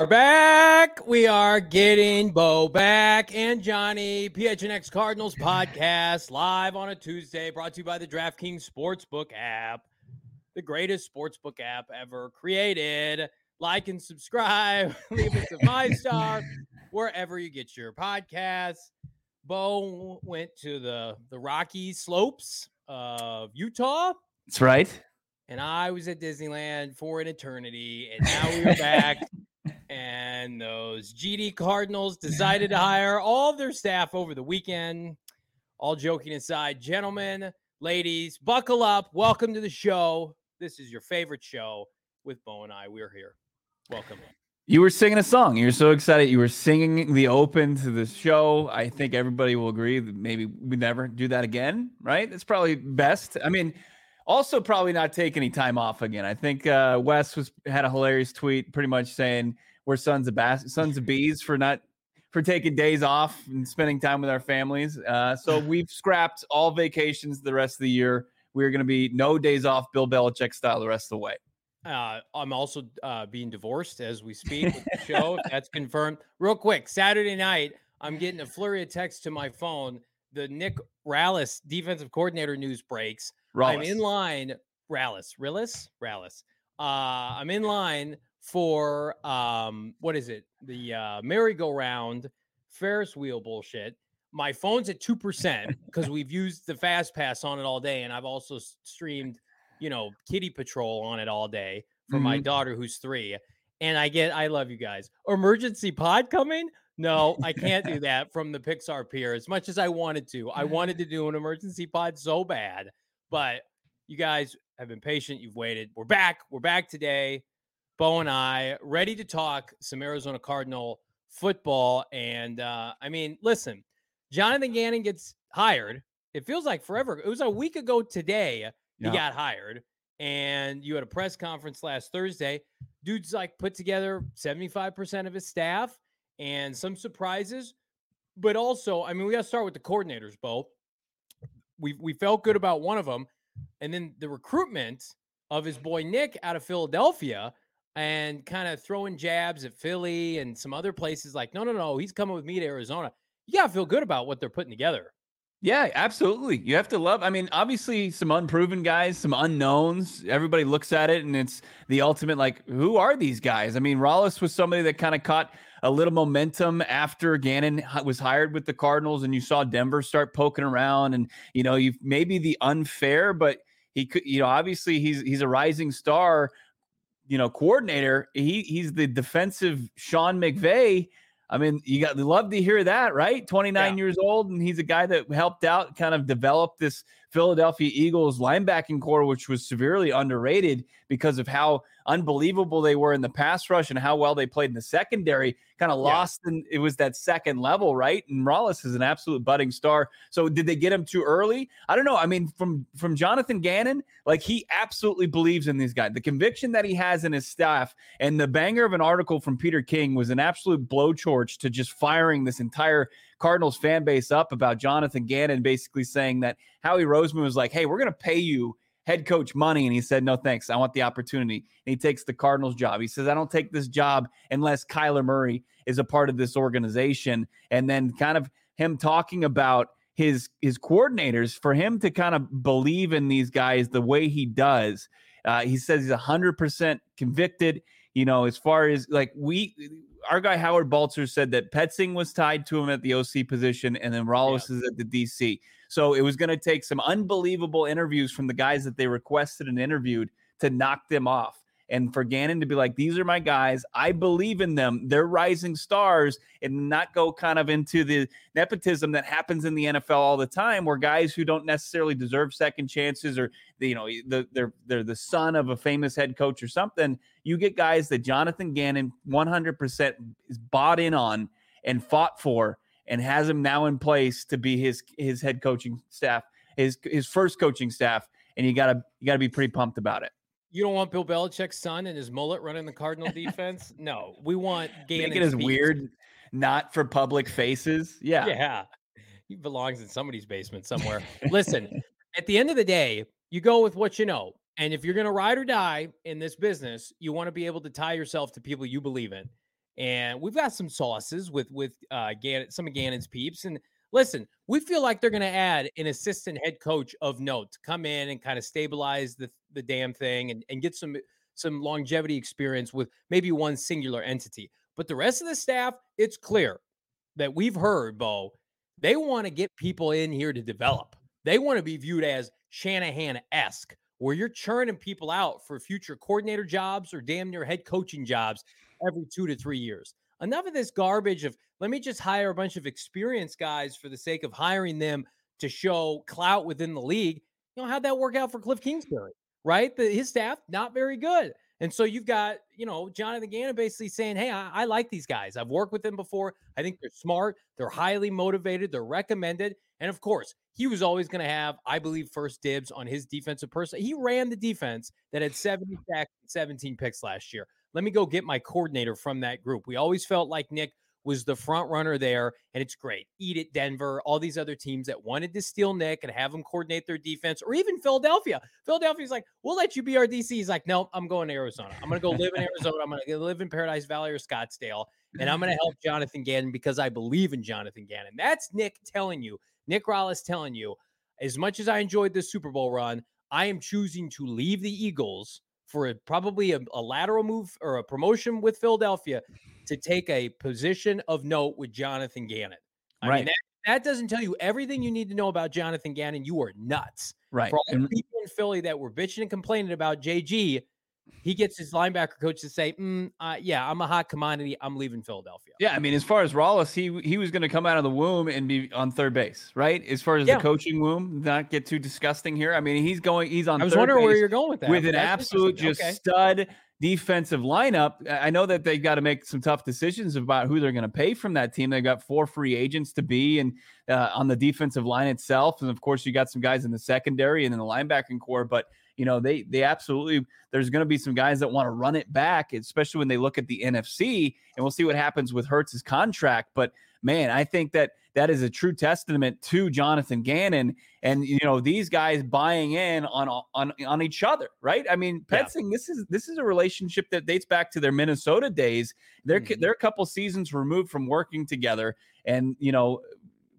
are back. We are getting Bo back and Johnny. PHNX Cardinals podcast live on a Tuesday, brought to you by the DraftKings Sportsbook app, the greatest sportsbook app ever created. Like and subscribe. Leave us a five star wherever you get your podcasts. Bo went to the the rocky slopes of Utah. That's right. And I was at Disneyland for an eternity, and now we are back and those GD Cardinals decided to hire all their staff over the weekend. All joking aside, gentlemen, ladies, buckle up. Welcome to the show. This is your favorite show with Bo and I. We're here. Welcome. You were singing a song. You're so excited. You were singing the open to the show. I think everybody will agree that maybe we never do that again, right? It's probably best. I mean, also probably not take any time off again. I think uh, Wes was had a hilarious tweet, pretty much saying we're sons of bas- sons of bees for not for taking days off and spending time with our families. Uh, so we've scrapped all vacations the rest of the year. We're going to be no days off, Bill Belichick style, the rest of the way. Uh, I'm also uh, being divorced as we speak with the show. that's confirmed. Real quick, Saturday night, I'm getting a flurry of texts to my phone. The Nick Rallis defensive coordinator news breaks. Rallis. I'm in line. Rallis, Rillis, Rallis. Uh, I'm in line for um what is it? The uh merry-go-round Ferris wheel bullshit. My phone's at 2% because we've used the fast pass on it all day and I've also streamed, you know, Kitty Patrol on it all day for mm-hmm. my daughter who's 3. And I get I love you guys. Emergency pod coming? No, I can't do that from the Pixar Pier as much as I wanted to. I wanted to do an emergency pod so bad, but you guys have been patient. You've waited. We're back. We're back today. Bo and I ready to talk some Arizona Cardinal football. And uh, I mean, listen, Jonathan Gannon gets hired. It feels like forever. It was a week ago today he yeah. got hired. And you had a press conference last Thursday. Dude's like put together 75% of his staff and some surprises. But also, I mean, we got to start with the coordinators, Bo. We, we felt good about one of them. And then the recruitment of his boy Nick out of Philadelphia and kind of throwing jabs at Philly and some other places like, no, no, no, he's coming with me to Arizona. Got to feel good about what they're putting together. Yeah, absolutely. You have to love. I mean, obviously, some unproven guys, some unknowns. Everybody looks at it, and it's the ultimate. Like, who are these guys? I mean, Rallis was somebody that kind of caught a little momentum after Gannon was hired with the Cardinals, and you saw Denver start poking around, and you know, you maybe the unfair, but he could, you know, obviously he's he's a rising star you know, coordinator. He he's the defensive Sean McVay. I mean, you got love to hear that, right? 29 yeah. years old, and he's a guy that helped out, kind of develop this Philadelphia Eagles linebacking core, which was severely underrated because of how unbelievable they were in the pass rush and how well they played in the secondary. Kind of lost, and it was that second level, right? And Rallis is an absolute budding star. So did they get him too early? I don't know. I mean, from from Jonathan Gannon, like he absolutely believes in these guys. The conviction that he has in his staff, and the banger of an article from Peter King was an absolute blowtorch to just firing this entire Cardinals fan base up about Jonathan Gannon basically saying that Howie Roseman was like, hey, we're going to pay you head coach money. And he said, no, thanks. I want the opportunity. And he takes the Cardinals job. He says, I don't take this job unless Kyler Murray is a part of this organization. And then kind of him talking about his his coordinators for him to kind of believe in these guys the way he does. Uh, he says he's 100% convicted. You know, as far as like we our guy Howard Balzer said that Petzing was tied to him at the OC position, and then Rallis yeah. is at the DC. So it was going to take some unbelievable interviews from the guys that they requested and interviewed to knock them off and for Gannon to be like, these are my guys. I believe in them. They're rising stars and not go kind of into the nepotism that happens in the NFL all the time where guys who don't necessarily deserve second chances or you know they're they're the son of a famous head coach or something. You get guys that Jonathan Gannon 100% is bought in on and fought for and has him now in place to be his his head coaching staff, his his first coaching staff and you got to you got to be pretty pumped about it. You don't want Bill Belichick's son and his mullet running the Cardinal defense? no, we want Gannon. Make it as weird, not for public faces. Yeah, yeah, he belongs in somebody's basement somewhere. Listen, at the end of the day, you go with what you know, and if you're going to ride or die in this business, you want to be able to tie yourself to people you believe in. and we've got some sauces with with uh, Gannon, some of Gannon's peeps. And listen, we feel like they're going to mm-hmm. add an assistant head coach of note to come in and kind of stabilize the the damn thing and, and get some some longevity experience with maybe one singular entity. But the rest of the staff, it's clear that we've heard, Bo, they want to get people in here to develop. They want to be viewed as Shanahan esque, where you're churning people out for future coordinator jobs or damn near head coaching jobs every two to three years. Enough of this garbage of let me just hire a bunch of experienced guys for the sake of hiring them to show clout within the league. You know, how'd that work out for Cliff Kingsbury? Right? The, his staff, not very good. And so you've got, you know, Jonathan Gannon basically saying, Hey, I, I, like these guys. I've worked with them before. I think they're smart. They're highly motivated. They're recommended. And of course, he was always going to have, I believe, first dibs on his defensive person. He ran the defense that had 70 sacks 17 picks last year. Let me go get my coordinator from that group. We always felt like Nick was the front runner there, and it's great. Eat it, Denver, all these other teams that wanted to steal Nick and have him coordinate their defense, or even Philadelphia. Philadelphia's like, we'll let you be our DC. He's like, no, I'm going to Arizona. I'm going to go live in Arizona. I'm going to live in Paradise Valley or Scottsdale, and I'm going to help Jonathan Gannon because I believe in Jonathan Gannon. That's Nick telling you, Nick Rallis telling you, as much as I enjoyed this Super Bowl run, I am choosing to leave the Eagles for a, probably a, a, lateral move or a promotion with Philadelphia to take a position of note with Jonathan Gannon. I right. Mean, that, that, doesn't tell you everything you need to know about Jonathan Gannon. You are nuts. Right. For all the people in Philly that were bitching and complaining about JG, he gets his linebacker coach to say, mm, uh, "Yeah, I'm a hot commodity. I'm leaving Philadelphia." Yeah, I mean, as far as Rallis, he he was going to come out of the womb and be on third base, right? As far as yeah. the coaching womb, not get too disgusting here. I mean, he's going, he's on. I was wondering where you're going with that. With an absolute just okay. stud defensive lineup. I know that they've got to make some tough decisions about who they're going to pay from that team. They've got four free agents to be and uh, on the defensive line itself, and of course, you got some guys in the secondary and in the linebacking core, but you know, they they absolutely there's going to be some guys that want to run it back, especially when they look at the NFC, and we'll see what happens with Hurts's contract. But man, I think that that is a true testament to Jonathan Gannon and you know these guys buying in on on on each other, right? I mean, Petzing, yeah. this is this is a relationship that dates back to their Minnesota days. They're mm-hmm. they're a couple seasons removed from working together, and you know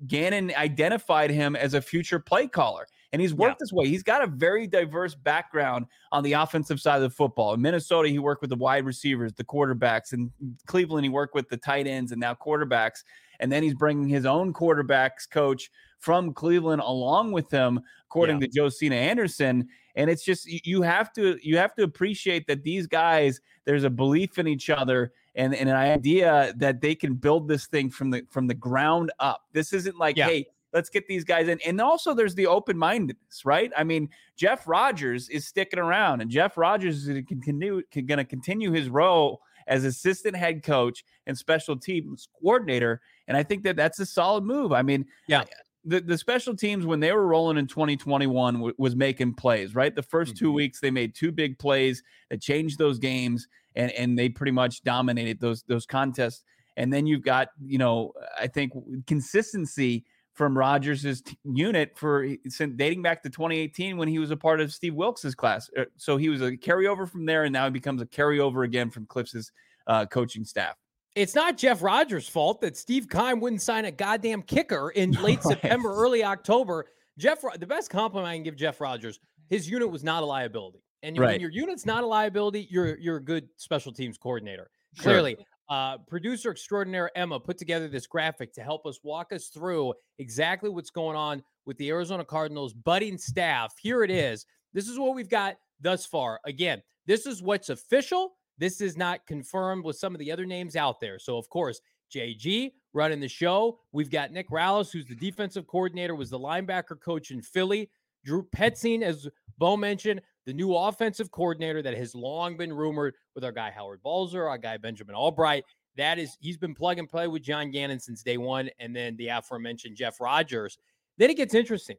Gannon identified him as a future play caller and he's worked yeah. this way. He's got a very diverse background on the offensive side of the football. In Minnesota, he worked with the wide receivers, the quarterbacks. In Cleveland, he worked with the tight ends and now quarterbacks. And then he's bringing his own quarterbacks coach from Cleveland along with him, according yeah. to Josina Anderson. And it's just you have to you have to appreciate that these guys there's a belief in each other and, and an idea that they can build this thing from the from the ground up. This isn't like yeah. hey let's get these guys in. And also, there's the open mindedness, right? I mean, Jeff Rogers is sticking around, and Jeff Rogers is going to continue, going to continue his role as assistant head coach and special teams coordinator. And I think that that's a solid move. I mean, yeah. The, the special teams when they were rolling in 2021 w- was making plays right the 1st mm-hmm. two weeks they made two big plays that changed those games and and they pretty much dominated those those contests and then you've got you know i think consistency from Rogers' t- unit for since dating back to 2018 when he was a part of Steve Wilks's class. Uh, so he was a carryover from there, and now he becomes a carryover again from Cliff's uh, coaching staff. It's not Jeff Rogers' fault that Steve Keim wouldn't sign a goddamn kicker in late September, early October. Jeff, the best compliment I can give Jeff Rogers, his unit was not a liability. And right. when your unit's not a liability, you're you're a good special teams coordinator. Clearly. Uh, producer extraordinaire Emma put together this graphic to help us walk us through exactly what's going on with the Arizona Cardinals budding staff. Here it is. This is what we've got thus far. Again, this is what's official. This is not confirmed with some of the other names out there. So, of course, JG running the show. We've got Nick Rallis, who's the defensive coordinator, was the linebacker coach in Philly. Drew Petzing, as Bo mentioned, the new offensive coordinator that has long been rumored with our guy Howard Balzer, our guy Benjamin Albright. That is, he's been plug and play with John Gannon since day one, and then the aforementioned Jeff Rogers. Then it gets interesting.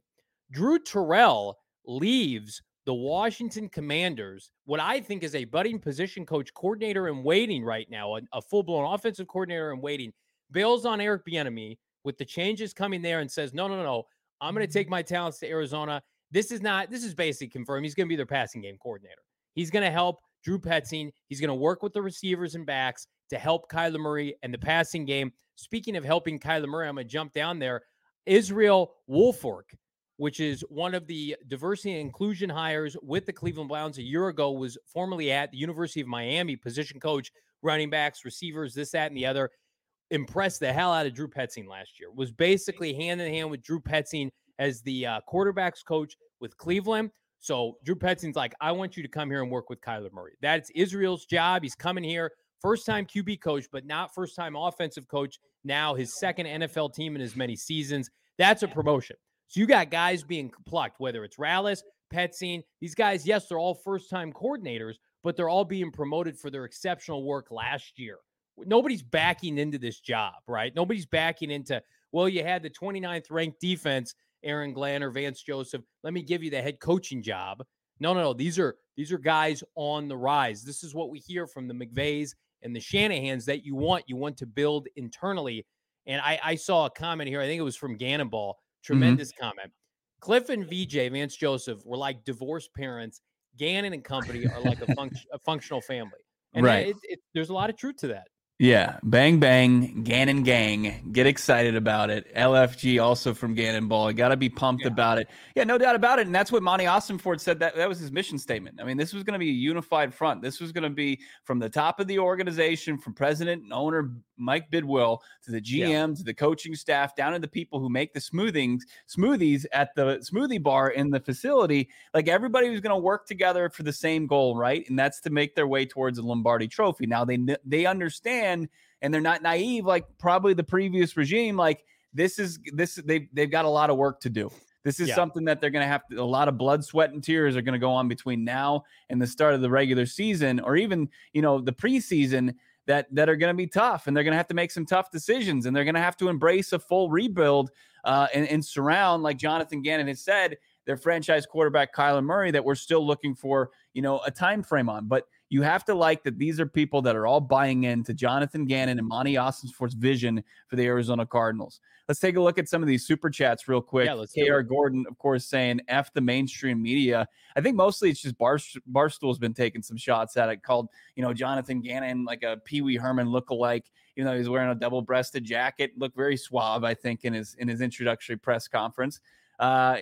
Drew Terrell leaves the Washington Commanders, what I think is a budding position coach coordinator in waiting right now, a, a full blown offensive coordinator in waiting, bails on Eric Bieniemy with the changes coming there and says, no, no, no, no, I'm going to take mm-hmm. my talents to Arizona this is not, this is basically confirmed. He's going to be their passing game coordinator. He's going to help Drew Petzing. He's going to work with the receivers and backs, to help Kyler Murray and the passing game. Speaking of helping Kyler Murray, I'm going to jump down there. Israel Woolfolk, which is one of the diversity and inclusion hires with the Cleveland Browns a year ago, was formerly at the University of Miami, position coach, running backs, receivers, this, that, and the other. Impressed the hell out of Drew Petzing last year. Was basically hand in hand with Drew Petzing as the uh, quarterbacks coach with Cleveland. So Drew Petzing's like, I want you to come here and work with Kyler Murray. That's Israel's job. He's coming here, first time QB coach, but not first time offensive coach. Now his second NFL team in as many seasons. That's a promotion. So you got guys being plucked, whether it's Rallis, Petzing. These guys, yes, they're all first time coordinators, but they're all being promoted for their exceptional work last year. Nobody's backing into this job, right? Nobody's backing into, well, you had the 29th ranked defense, Aaron Glenn or Vance Joseph. Let me give you the head coaching job. No, no, no. These are these are guys on the rise. This is what we hear from the McVays and the Shanahans that you want. You want to build internally. And I, I saw a comment here. I think it was from Gannonball Mm-hmm. Tremendous mm-hmm. comment. Cliff and VJ Vance Joseph were like divorced parents. Gannon and company are like a, func- a functional family. And right. It, it, there's a lot of truth to that. Yeah, bang bang, Gannon gang, get excited about it. LFG also from Gannon Ball, got to be pumped yeah. about it. Yeah, no doubt about it. And that's what Monti Ossenfort said. That that was his mission statement. I mean, this was going to be a unified front. This was going to be from the top of the organization, from president and owner Mike Bidwill to the GM yeah. to the coaching staff, down to the people who make the smoothings smoothies at the smoothie bar in the facility. Like everybody was going to work together for the same goal, right? And that's to make their way towards the Lombardi Trophy. Now they they understand and they're not naive like probably the previous regime. Like this is this they they've got a lot of work to do. This is yeah. something that they're going to have to, a lot of blood, sweat, and tears are going to go on between now and the start of the regular season, or even you know the preseason that that are going to be tough, and they're going to have to make some tough decisions, and they're going to have to embrace a full rebuild uh, and, and surround, like Jonathan Gannon has said, their franchise quarterback Kyler Murray that we're still looking for, you know, a time frame on, but you have to like that these are people that are all buying into Jonathan Gannon and Monti Ossenfort's vision for the Arizona Cardinals. Let's take a look at some of these super chats real quick. Yeah, KR Gordon, of course, saying F the mainstream media. I think mostly it's just Bar, Barstool's been taking some shots at it, called, you know, Jonathan Gannon like a Pee Wee Herman lookalike, even though he's wearing a double breasted jacket. Looked very suave, I think, in his in his introductory press conference. Uh,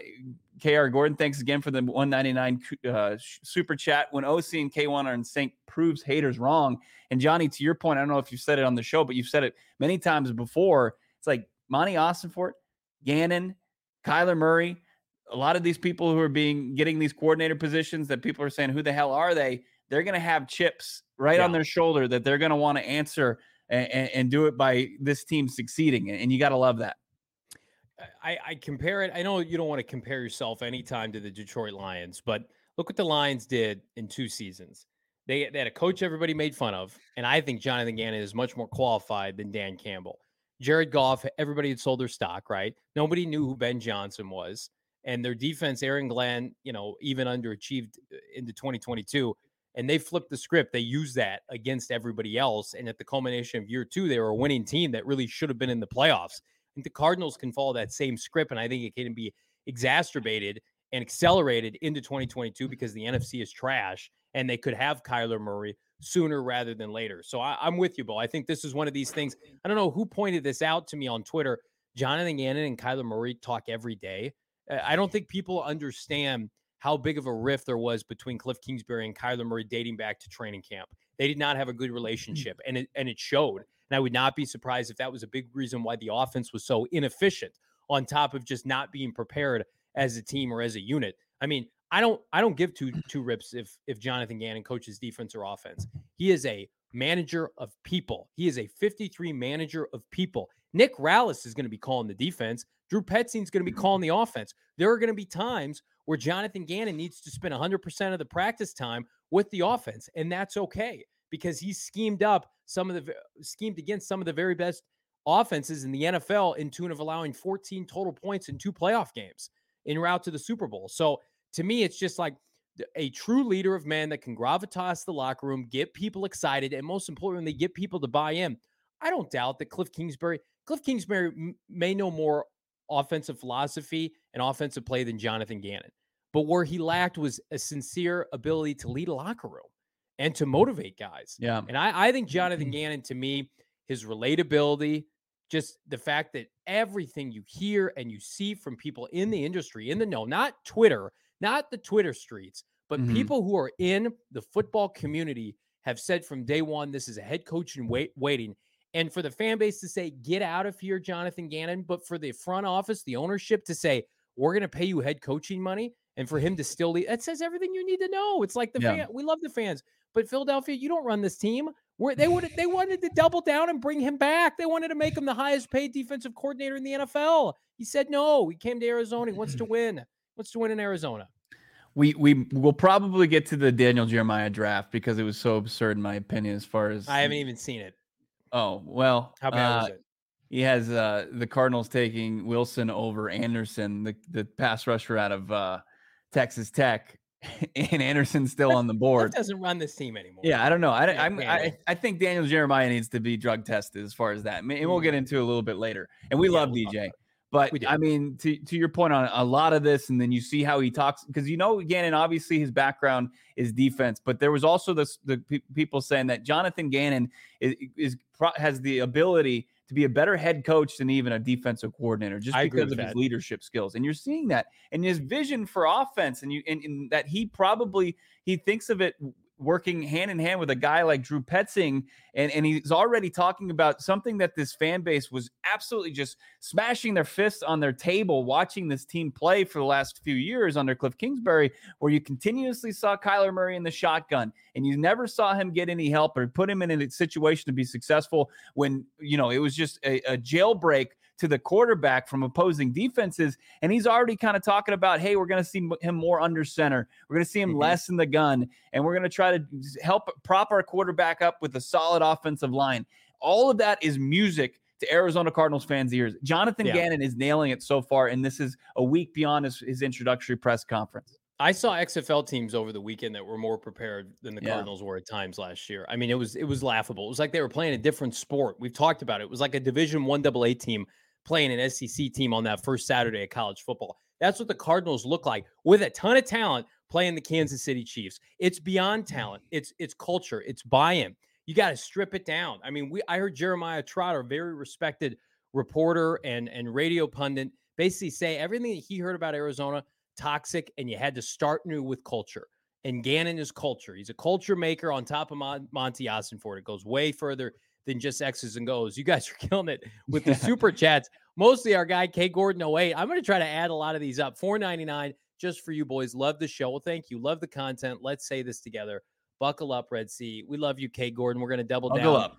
KR Gordon, thanks again for the 199 uh, super chat. When OC and K1 are in sync, proves haters wrong. And Johnny, to your point, I don't know if you've said it on the show, but you've said it many times before. It's like Monti Ossenfort, Gannon, Kyler Murray, a lot of these people who are being getting these coordinator positions that people are saying, who the hell are they? They're going to have chips right yeah. on their shoulder that they're going to want to answer and, and, and do it by this team succeeding. And you got to love that. I, I compare it. I know you don't want to compare yourself anytime to the Detroit Lions, but look what the Lions did in two seasons. They, they had a coach everybody made fun of, and I think Jonathan Gannon is much more qualified than Dan Campbell. Jared Goff, everybody had sold their stock, right? Nobody knew who Ben Johnson was. And their defense, Aaron Glenn, you know, even underachieved uh, into 2022. And they flipped the script. They used that against everybody else. And at the culmination of year two, they were a winning team that really should have been in the playoffs think the Cardinals can follow that same script, and I think it can be exacerbated and accelerated into 2022 because the NFC is trash and they could have Kyler Murray sooner rather than later. So I, am with you, Bo. I think this is one of these things. I don't know who pointed this out to me on Twitter. Jonathan Gannon and Kyler Murray talk every day. I don't think people understand how big of a rift there was between Cliff Kingsbury and Kyler Murray dating back to training camp. They did not have a good mm. relationship, and it and it showed. And I would not be surprised if that was a big reason why the offense was so inefficient on top of just not being prepared as a team or as a unit. I mean, I don't I don't give two two rips if if Jonathan Gannon coaches defense or offense. He is a manager of people. He is a 53 manager of people. Nick Rallis is going to be calling the defense. Drew Petzing is going to be calling the offense. There are going to be times where Jonathan Gannon needs to spend 100% of the practice time with the offense, and that's okay because he's schemed up some of the schemed against some of the very best offenses in the NFL in tune of allowing 14 total points in two playoff games en route to the Super Bowl. So to me, it's just like a true leader of men that can gravitas the locker room, get people excited, and most importantly, get people to buy in. I don't doubt that Cliff Kingsbury, Cliff Kingsbury may know more offensive philosophy and offensive play than Jonathan Gannon. But where he lacked was a sincere ability to lead a locker room. And to motivate guys. Yeah. And I, I think Jonathan Gannon, to me, his relatability, just the fact that everything you hear and you see from people in the industry, in the know, not Twitter, not the Twitter streets, but Mhm. people who are in the football community have said from day one, this is a head coach in wait, waiting. And for the fan base to say, get out of here, Jonathan Gannon, but for the front office, the ownership to say, we're going to pay you head coaching money, and for him to still leave, that says everything you need to know. It's like the Yeah. fan, we love the fans, but Philadelphia, you don't run this team. Where they would they wanted to double down and bring him back. They wanted to make him the highest paid defensive coordinator in the NFL. He said no. He came to Arizona. He wants to win. Wants to win in Arizona. We we will probably get to the Daniel Jeremiah draft because it was so absurd in my opinion. As far as I haven't even seen it. Oh well, How bad was uh, it? He has uh, the Cardinals taking Wilson over Anderson, the the pass rusher out of uh, Texas Tech, and Anderson's still on the board. doesn't run this team anymore. Yeah, I don't know. I, Yeah, I'm. I I think Daniel Jeremiah needs to be drug tested as far as that, and we'll get into it a little bit later. And we Mm. Yeah, love we'll DJ, but I mean, to to your point on a lot of this, and then you see how he talks because you know Gannon obviously his background is defense, but there was also this the pe- people saying that Jonathan Gannon is, is has the ability to be a better head coach than even a defensive coordinator just I because of with his leadership skills and you're seeing that and his vision for offense and you and, and that he probably he thinks of it working hand in hand with a guy like Drew Petzing and and he's already talking about something that this fan base was absolutely just smashing their fists on their table watching this team play for the last few years under Cliff Kingsbury where you continuously saw Kyler Murray in the shotgun and you never saw him get any help or put him in a situation to be successful when you know it was just a, a jailbreak to the quarterback from opposing defenses and he's already kind of talking about hey we're going to see him more under center we're going to see him Mhm. less in the gun and we're going to try to help prop our quarterback up with a solid offensive line all of that is music to Arizona Cardinals fans' ears. Jonathan Yeah. Gannon is nailing it so far, and this is a week beyond his, his introductory press conference. I saw XFL teams over the weekend that were more prepared than the Yeah. Cardinals were at times last year. I mean, it was it was laughable. It was like they were playing a different sport. We've talked about it. It was like a Division One AA team playing an SEC team on that first Saturday of college football. That's what the Cardinals look like with a ton of talent playing the Kansas City Chiefs. It's beyond mm-hmm. talent. It's it's culture. It's buy-in. You got to strip it down. I mean, we I heard Jeremiah Trotter, very respected reporter and and radio pundit, basically say everything that he heard about Arizona toxic, and you had to start new with culture. And Gannon is culture. He's a culture maker on top of Mon- Monti Ossenfort. It goes way further than just X's and goes. You guys are killing it with the Yeah. super chats. Mostly our guy K Gordon 08. I'm going to try to add a lot of these up. 499 just for you boys. Love the show. Well, thank you. Love the content. Let's say this together. Buckle up, Red Sea. We love you, K Gordon. We're going to double Buckle down. up.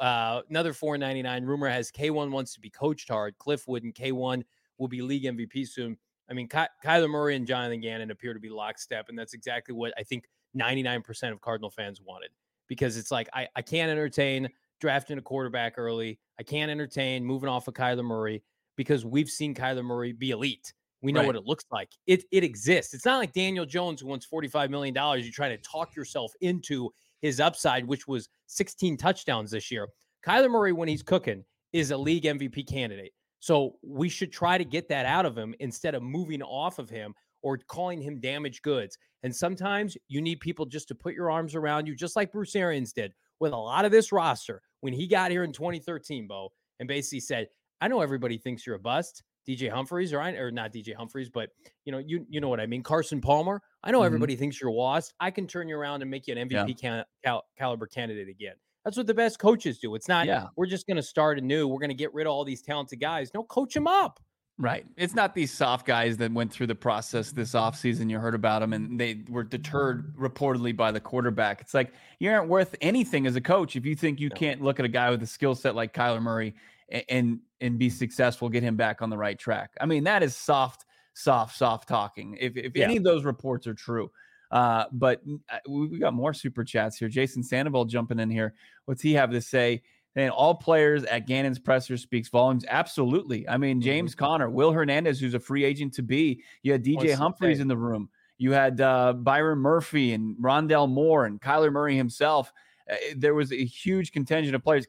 Uh, another 499. Rumor has K1 wants to be coached hard. Cliff Wooden, K1 will be league MVP soon. I mean, Ky- Kyler Murray and Jonathan Gannon appear to be lockstep, and that's exactly what I think 99% of Cardinal fans wanted. Because it's like I, I can't entertain drafting a quarterback early. I can't entertain moving off of Kyler Murray because we've seen Kyler Murray be elite. We know Right. what it looks like. It it exists. It's not like Daniel Jones who wants $45 million. You're trying to talk yourself into his upside, which was 16 touchdowns this year. Kyler Murray, when he's cooking, is a league MVP candidate. So we should try to get that out of him instead of moving off of him or calling him damaged goods. And sometimes you need people just to put your arms around you, just like Bruce Arians did with a lot of this roster when he got here in 2013, Bo, and basically said, I know everybody thinks you're a bust. DJ Humphries, or I or not DJ Humphries, but you know, you you know what I mean. Carson Palmer. I know Mhm. everybody thinks you're lost. I can turn you around and make you an MVP can, cal- caliber candidate again. That's what the best coaches do. It's not Yeah. we're just going to start anew. We're going to get rid of all these talented guys. No, coach them up. Right. It's not these soft guys that went through the process this offseason. You heard about them and they were deterred reportedly by the quarterback. It's like you aren't worth anything as a coach if you think you can't look at a guy with a skill set like Kyler Murray and, and and be successful, get him back on the right track. I mean, that is soft, soft, soft talking. If if Yeah. any of those reports are true. Uh, but we we got more super chats here. Jason Sandoval jumping in here. What's he have to say? And all players at Gannon's presser speaks volumes. Absolutely. I mean, Mhm. James Conner, Will Hernandez, who's a free agent to be. You had DJ to Humphries in the room. You had uh, Byron Murphy and Rondale Moore and Kyler Murray himself. Uh, there was a huge contingent of players.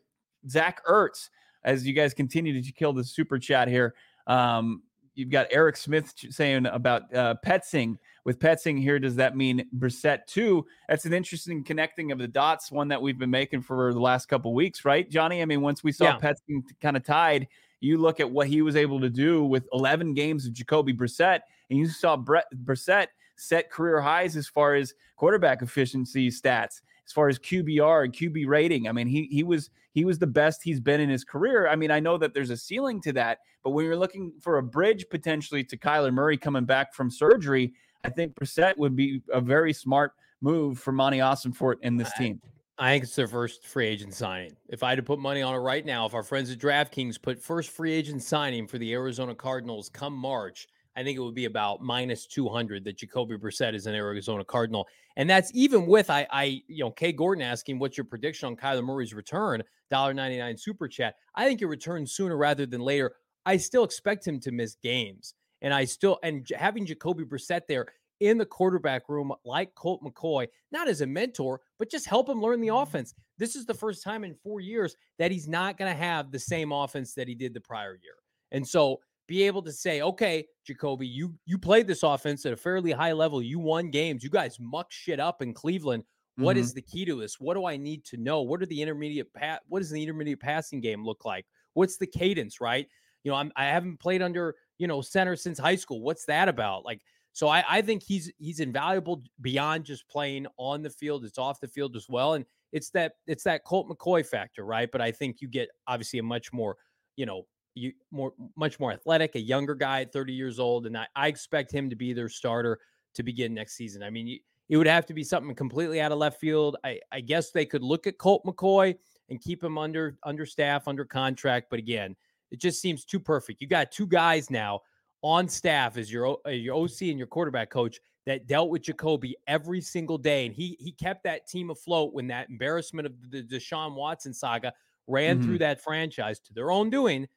Zach Ertz, as you guys continue to kill the super chat here. Um, you've got Eric Smith saying about uh, Petzing with Petzing here, does that mean Brissett too? That's an interesting connecting of the dots, one that we've been making for the last couple weeks, right, Johnny? I mean, once we saw yeah. Petzing kind of tied, you look at what he was able to do with 11 games of Jacoby Brissett, and you saw Brett Brissett set career highs as far as quarterback efficiency stats, as far as QBR and QB rating. I mean, he he was he was the best he's been in his career. I mean, I know that there's a ceiling to that, but when you're looking for a bridge potentially to Kyler Murray coming back from surgery, I think Brissett would be a very smart move for Monti Ossenfort in this team. I think it's their first free agent signing. If I had to put money on it right now, if our friends at DraftKings put first free agent signing for the Arizona Cardinals come March, I think it would be about minus 200 that Jacoby Brissett is an Arizona Cardinal. And that's even with, I, I, you know, Kay Gordon asking, what's your prediction on Kyler Murray's return? $1.99 super chat. I think it returns sooner rather than later. I still expect him to miss games. And I still, and having Jacoby Brissett there, in the quarterback room like Colt McCoy, not as a mentor, but just help him learn the mm-hmm. offense. This is the first time in four years that he's not going to have the same offense that he did the prior year. And so be able to say, okay, Jacoby, you you played this offense at a fairly high level. You won games. You guys muck shit up in Cleveland. What mm-hmm. is the key to this? What do I need to know? What are the intermediate pat? What does the intermediate passing game look like? What's the cadence? Right? You know, I'm I haven't played under you know center since high school. What's that about? Like so I, I think he's he's invaluable beyond just playing on the field. It's off the field as well. And it's that it's that Colt McCoy factor, right? But I think you get obviously a much more, you know, you more much more athletic, a younger guy at 30 years old. And I, I expect him to be their starter to begin next season. I mean, it would have to be something completely out of left field. I, I guess they could look at Colt McCoy and keep him under under staff, under contract. But again, it just seems too perfect. You got two guys now on staff as your your OC and your quarterback coach that dealt with Jacoby every single day, and he he kept that team afloat when that embarrassment of the Deshaun Watson saga ran mm-hmm. through that franchise to their own doing.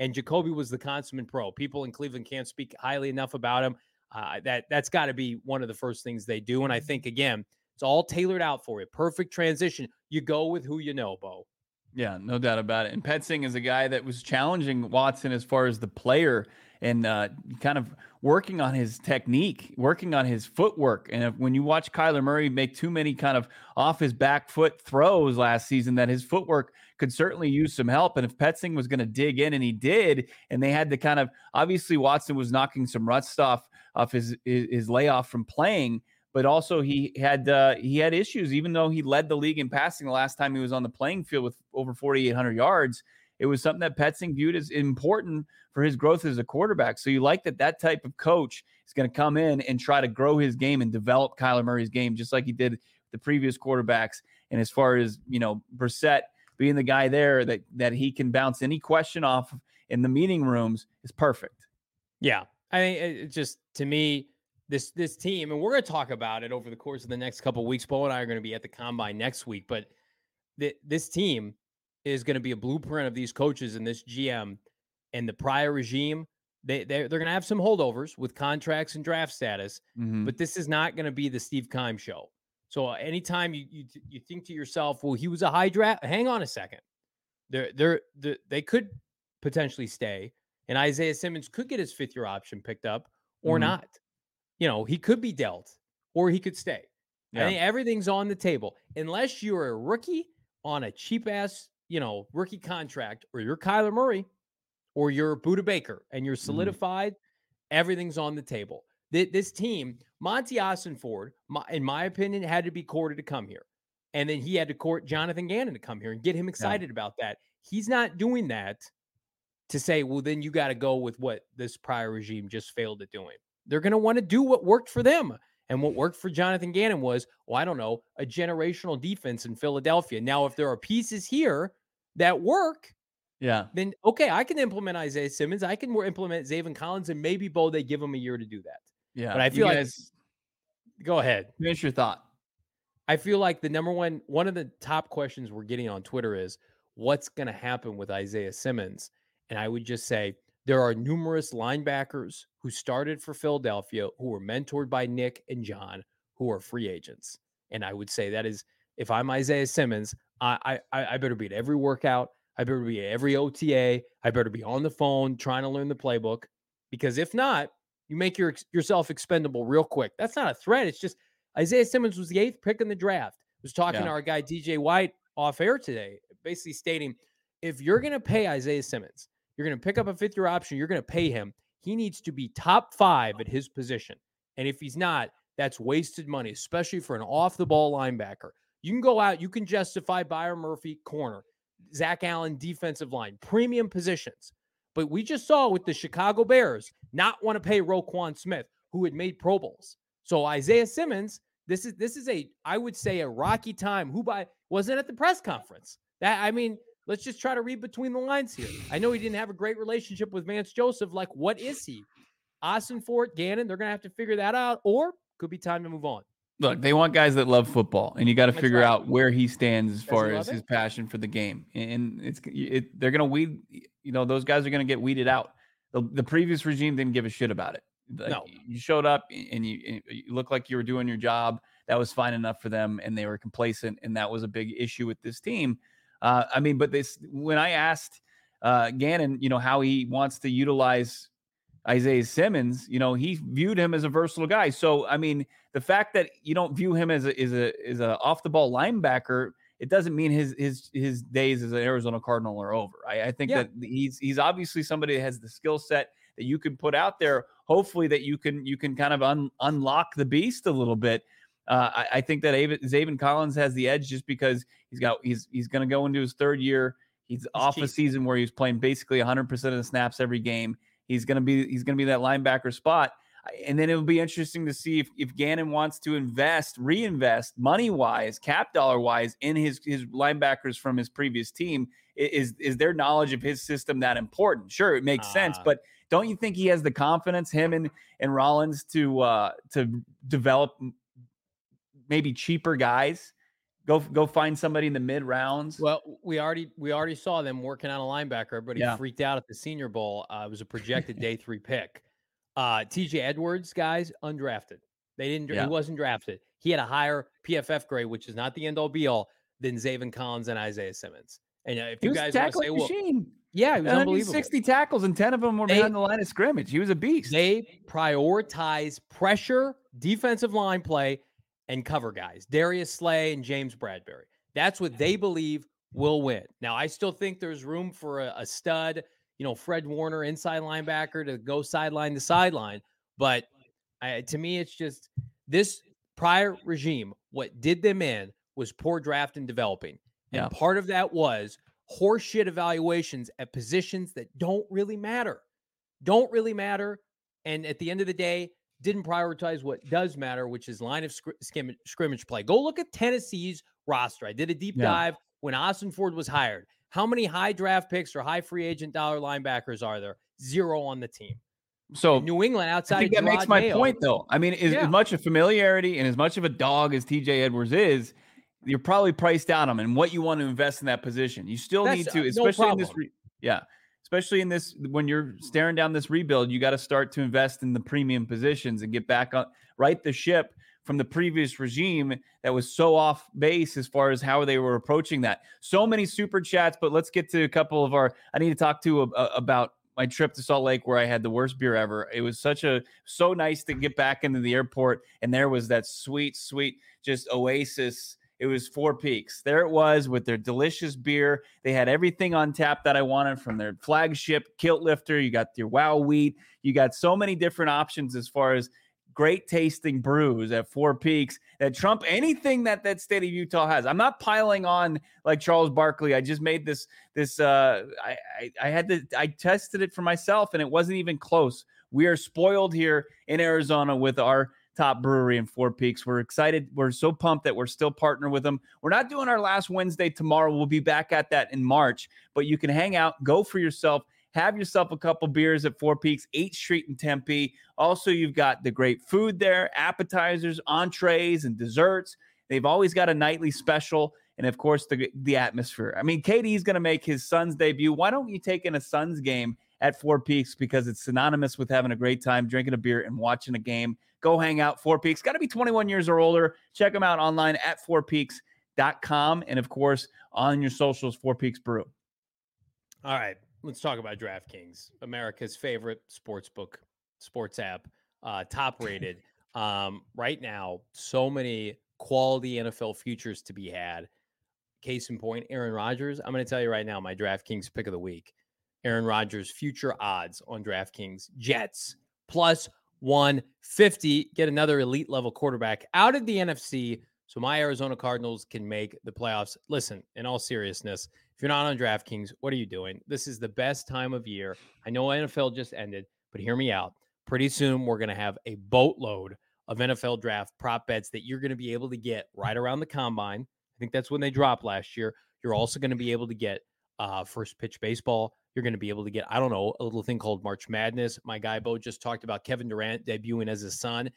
And Jacoby was the consummate pro. People in Cleveland can't speak highly enough about him. Uh, that that's got to be one of the first things they do. And I think again, it's all tailored out for you. Perfect transition. You go with who you know, Bo. Yeah, no doubt about it. And Petzing is a guy that was challenging Watson as far as the player and uh, kind of working on his technique, working on his footwork. And if, when you watch Kyler Murray make too many kind of off his back foot throws last season, that his footwork could certainly use some help. And if Petzing was going to dig in, and he did, and they had to kind of obviously Watson was knocking some rust off his his, his layoff from playing. But also he had uh, he had issues, even though he led the league in passing the last time he was on the playing field with over 4,800 yards it was something that Petzing viewed as important for his growth as a quarterback. So you like that that type of coach is going to come in and try to grow his game and develop Kyler Murray's game, just like he did the previous quarterbacks. And as far as you know, Brissett being the guy there that that he can bounce any question off in the meeting rooms is perfect. Yeah, I mean, it just to me, this this team, and we're going to talk about it over the course of the next couple weeks. Bo and I are going to be at the combine next week, but the, this team is going to be a blueprint of these coaches and this GM and the prior regime. They they're, they're going to have some holdovers with contracts and draft status, mm-hmm. but this is not going to be the Steve Keim show. So anytime you, you you think to yourself, well, he was a high draft. Hang on a second, they're they're, they're they could potentially stay, and Isaiah Simmons could get his fifth year option picked up or mm-hmm. not. You know, he could be dealt or he could stay. Yeah. I think everything's on the table unless you're a rookie on a cheap ass you know, rookie contract, or you're Kyler Murray, or you're Budda Baker, and you're mm-hmm. solidified, mm. everything's on the table. This team, Monti Ossenfort, in my opinion, had to be courted to come here. And then he had to court Jonathan Gannon to come here and get him excited yeah. about that. He's not doing that to say, well, then you got to go with what this prior regime just failed at doing. They're going to want to do what worked for them. And what worked for Jonathan Gannon was, well, I don't know, a generational defense in Philadelphia. Now, if there are pieces here that work, yeah, then okay, I can implement Isaiah Simmons. I can more implement Zaven Collins, and maybe Bo they give him a year to do that. Yeah, but I feel guys, like go ahead. Finish your thought. I feel like the number one, one of the top questions we're getting on Twitter is what's going to happen with Isaiah Simmons, and I would just say there are numerous linebackers who started for Philadelphia who were mentored by Nick and John who are free agents. And I would say that is if I'm Isaiah Simmons, I I, I better be at every workout. I better be at every OTA. I better be on the phone trying to learn the playbook. Because if not, You make your, yourself expendable real quick. That's not a threat. It's just Isaiah Simmons was the eighth pick in the draft. I was talking yeah. to our guy DJ White off air today, basically stating if you're going to pay Isaiah Simmons, you're going to pick up a fifth year option, you're going to pay him. He needs to be top five at his position. And if he's not, that's wasted money, especially for an off the ball linebacker. You can go out, you can justify Byron Murphy corner, Zach Allen defensive line, premium positions. But we just saw with the Chicago Bears not want to pay Roquan Smith, who had made Pro Bowls. So Isaiah Simmons, this is this is a I would say a rocky time. Who by wasn't at the press conference. That I mean, let's just try to read between the lines here. I know he didn't have a great relationship with Vance Joseph. Like, what is he? Ossenfort, Gannon, they're gonna have to figure that out, or could be time to move on. Look, they want guys that love football, and you got to figure right. out where he stands as Does far as his passion for the game. And it's it, they're gonna weed, you know, those guys are gonna get weeded out. The, the previous regime didn't give a shit about it. Like, no. you showed up and you, and you looked like you were doing your job. That was fine enough for them, and they were complacent, and that was a big issue with this team. Uh, I mean, but this when I asked uh, Gannon, you know, how he wants to utilize Isaiah Simmons, you know, he viewed him as a versatile guy. So, I mean, the fact that you don't view him as a is a is a off the ball linebacker, it doesn't mean his his his days as an Arizona Cardinal are over. I, I think yeah. that he's he's obviously somebody that has the skill set that you can put out there. Hopefully, that you can you can kind of un, unlock the beast a little bit. Uh, I, I, think that Zaven Collins has the edge just because he's got he's he's going to go into his third year. He's, he's off cheap. a season where he's playing basically 100% of the snaps every game. He's going to be he's going to be that linebacker spot. And then it will be interesting to see if, if Gannon wants to invest, reinvest money wise, cap dollar wise in his his linebackers from his previous team. Is is their knowledge of his system that important? Sure, it makes uh, sense, ah. but don't you think he has the confidence, him and and Rollins, to uh to develop maybe cheaper guys Go go find somebody in the mid rounds. Well, we already we already saw them working on a linebacker. but yeah. freaked out at the Senior Bowl. Uh, it was a projected day three pick. Uh, T.J. Edwards, guys, undrafted. They didn't. Yeah. He wasn't drafted. He had a higher PFF grade, which is not the end all be all, than Zaven Collins and Isaiah Simmons. And uh, if you guys want to say, well, machine. yeah, he was unbelievable. Sixty tackles and ten of them were they, behind the line of scrimmage. He was a beast. They prioritize pressure, defensive line play, and cover guys, Darius Slay and James Bradberry. That's what they believe will win. Now, I still think there's room for a, a stud, you know, Fred Warner, inside linebacker, to go sideline to sideline. But I, to me, it's just this prior regime, what did them in was poor draft and developing. And yeah. part of that was horseshit evaluations at positions that don't really matter. Don't really matter. And at the end of the day, didn't prioritize what does matter, which is line of scrimmage play. Go look at Tennessee's roster. I did a deep yeah. dive when Ossenfort was hired. How many high draft picks or high free agent dollar linebackers are there? Zero on the team. So New England outside. I think that Gerard makes my Mayo, point, though. I mean, as, yeah. as, much of familiarity and as much of a dog as TJ Edwards is, you're probably priced out on him and what you want to invest in that position. You still That's, need to, especially no in this. Re- yeah, especially in this when you're staring down this rebuild, you got to start to invest in the premium positions and get back on right the ship from the previous regime that was so off base as far as how they were approaching that. So many super chats, but let's get to a couple of our. I need to talk to a, a, about my trip to Salt Lake where I had the worst beer ever. It was such a so nice to get back into the airport and there was that sweet, sweet just oasis it was Four Peaks. There it was with their delicious beer. They had everything on tap that I wanted from their flagship kilt lifter. You got your wow wheat. You got so many different options as far as great tasting brews at Four Peaks that trump anything that that state of Utah has. I'm not piling on like Charles Barkley. I just made this this uh I I, I had to I tested it for myself and it wasn't even close. We are spoiled here in Arizona with our top brewery in Four Peaks. We're excited. We're so pumped that we're still partnering with them. We're not doing our last Wednesday tomorrow. We'll be back at that in March, but you can hang out, go for yourself, have yourself a couple beers at Four Peaks, 8th Street in Tempe. Also, you've got the great food there, appetizers, entrees, and desserts. They've always got a nightly special. And of course, the, the atmosphere. I mean, KD's going to make his Suns debut. Why don't you take in a Suns game at Four Peaks? Because it's synonymous with having a great time, drinking a beer, and watching a game. Go hang out, Four Peaks. Got to be 21 years or older. Check them out online at fourpeaks.com. And of course, on your socials, Four Peaks Brew. All right. Let's talk about DraftKings, America's favorite sports book sports app, uh, top rated. Um, right now, so many quality NFL futures to be had. Case in point, Aaron Rodgers. I'm going to tell you right now, my DraftKings pick of the week. Aaron Rodgers future odds on DraftKings. Jets plus 150. Get another elite level quarterback out of the NFC so my Arizona Cardinals can make the playoffs. Listen, in all seriousness, if you're not on DraftKings, what are you doing? This is the best time of year. I know NFL just ended, but hear me out. Pretty soon, we're going to have a boatload of NFL draft prop bets that you're going to be able to get right around the combine. I think that's when they dropped last year. You're also going to be able to get uh, first pitch baseball. You're going to be able to get, I don't know, a little thing called March Madness. My guy Bo just talked about Kevin Durant debuting as his son.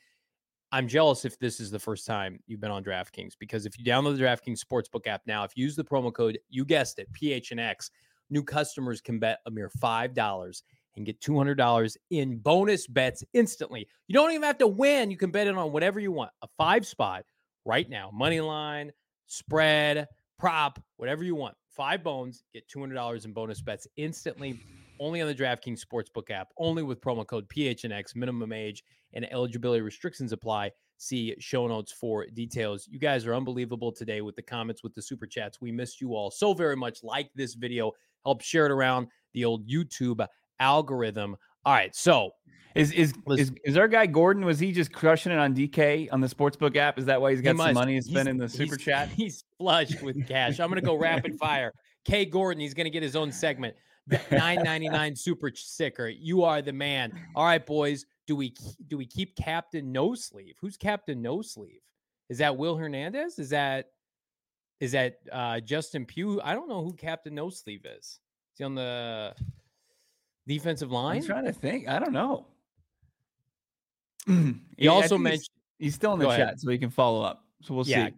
I'm jealous if this is the first time you've been on DraftKings because if you download the DraftKings Sportsbook app now, if you use the promo code, you guessed it, PHNX, new customers can bet a mere $5 and get $200 in bonus bets instantly. You don't even have to win. You can bet it on whatever you want. A five spot right now, money line, spread, prop, whatever you want. Five bones, get $200 in bonus bets instantly only on the DraftKings Sportsbook app, only with promo code PHNX, minimum age and eligibility restrictions apply. See show notes for details. You guys are unbelievable today with the comments, with the super chats. We missed you all so very much. Like this video, help share it around the old YouTube algorithm. All right, so is is is, is our guy Gordon? Was he just crushing it on DK on the sportsbook app? Is that why he's got he some money to spend in the super he's, chat? He's flush with cash. I'm gonna go rapid fire. K Gordon, he's gonna get his own segment. 999 super sticker. You are the man. All right, boys. Do we do we keep Captain No Sleeve? Who's Captain No Sleeve? Is that Will Hernandez? Is that is that uh, Justin Pugh? I don't know who Captain No Sleeve is. Is he on the defensive line? I'm trying to think. I don't know. he also mentioned he's, he's, still in the chat, ahead. so he can follow up. So we'll yeah. see.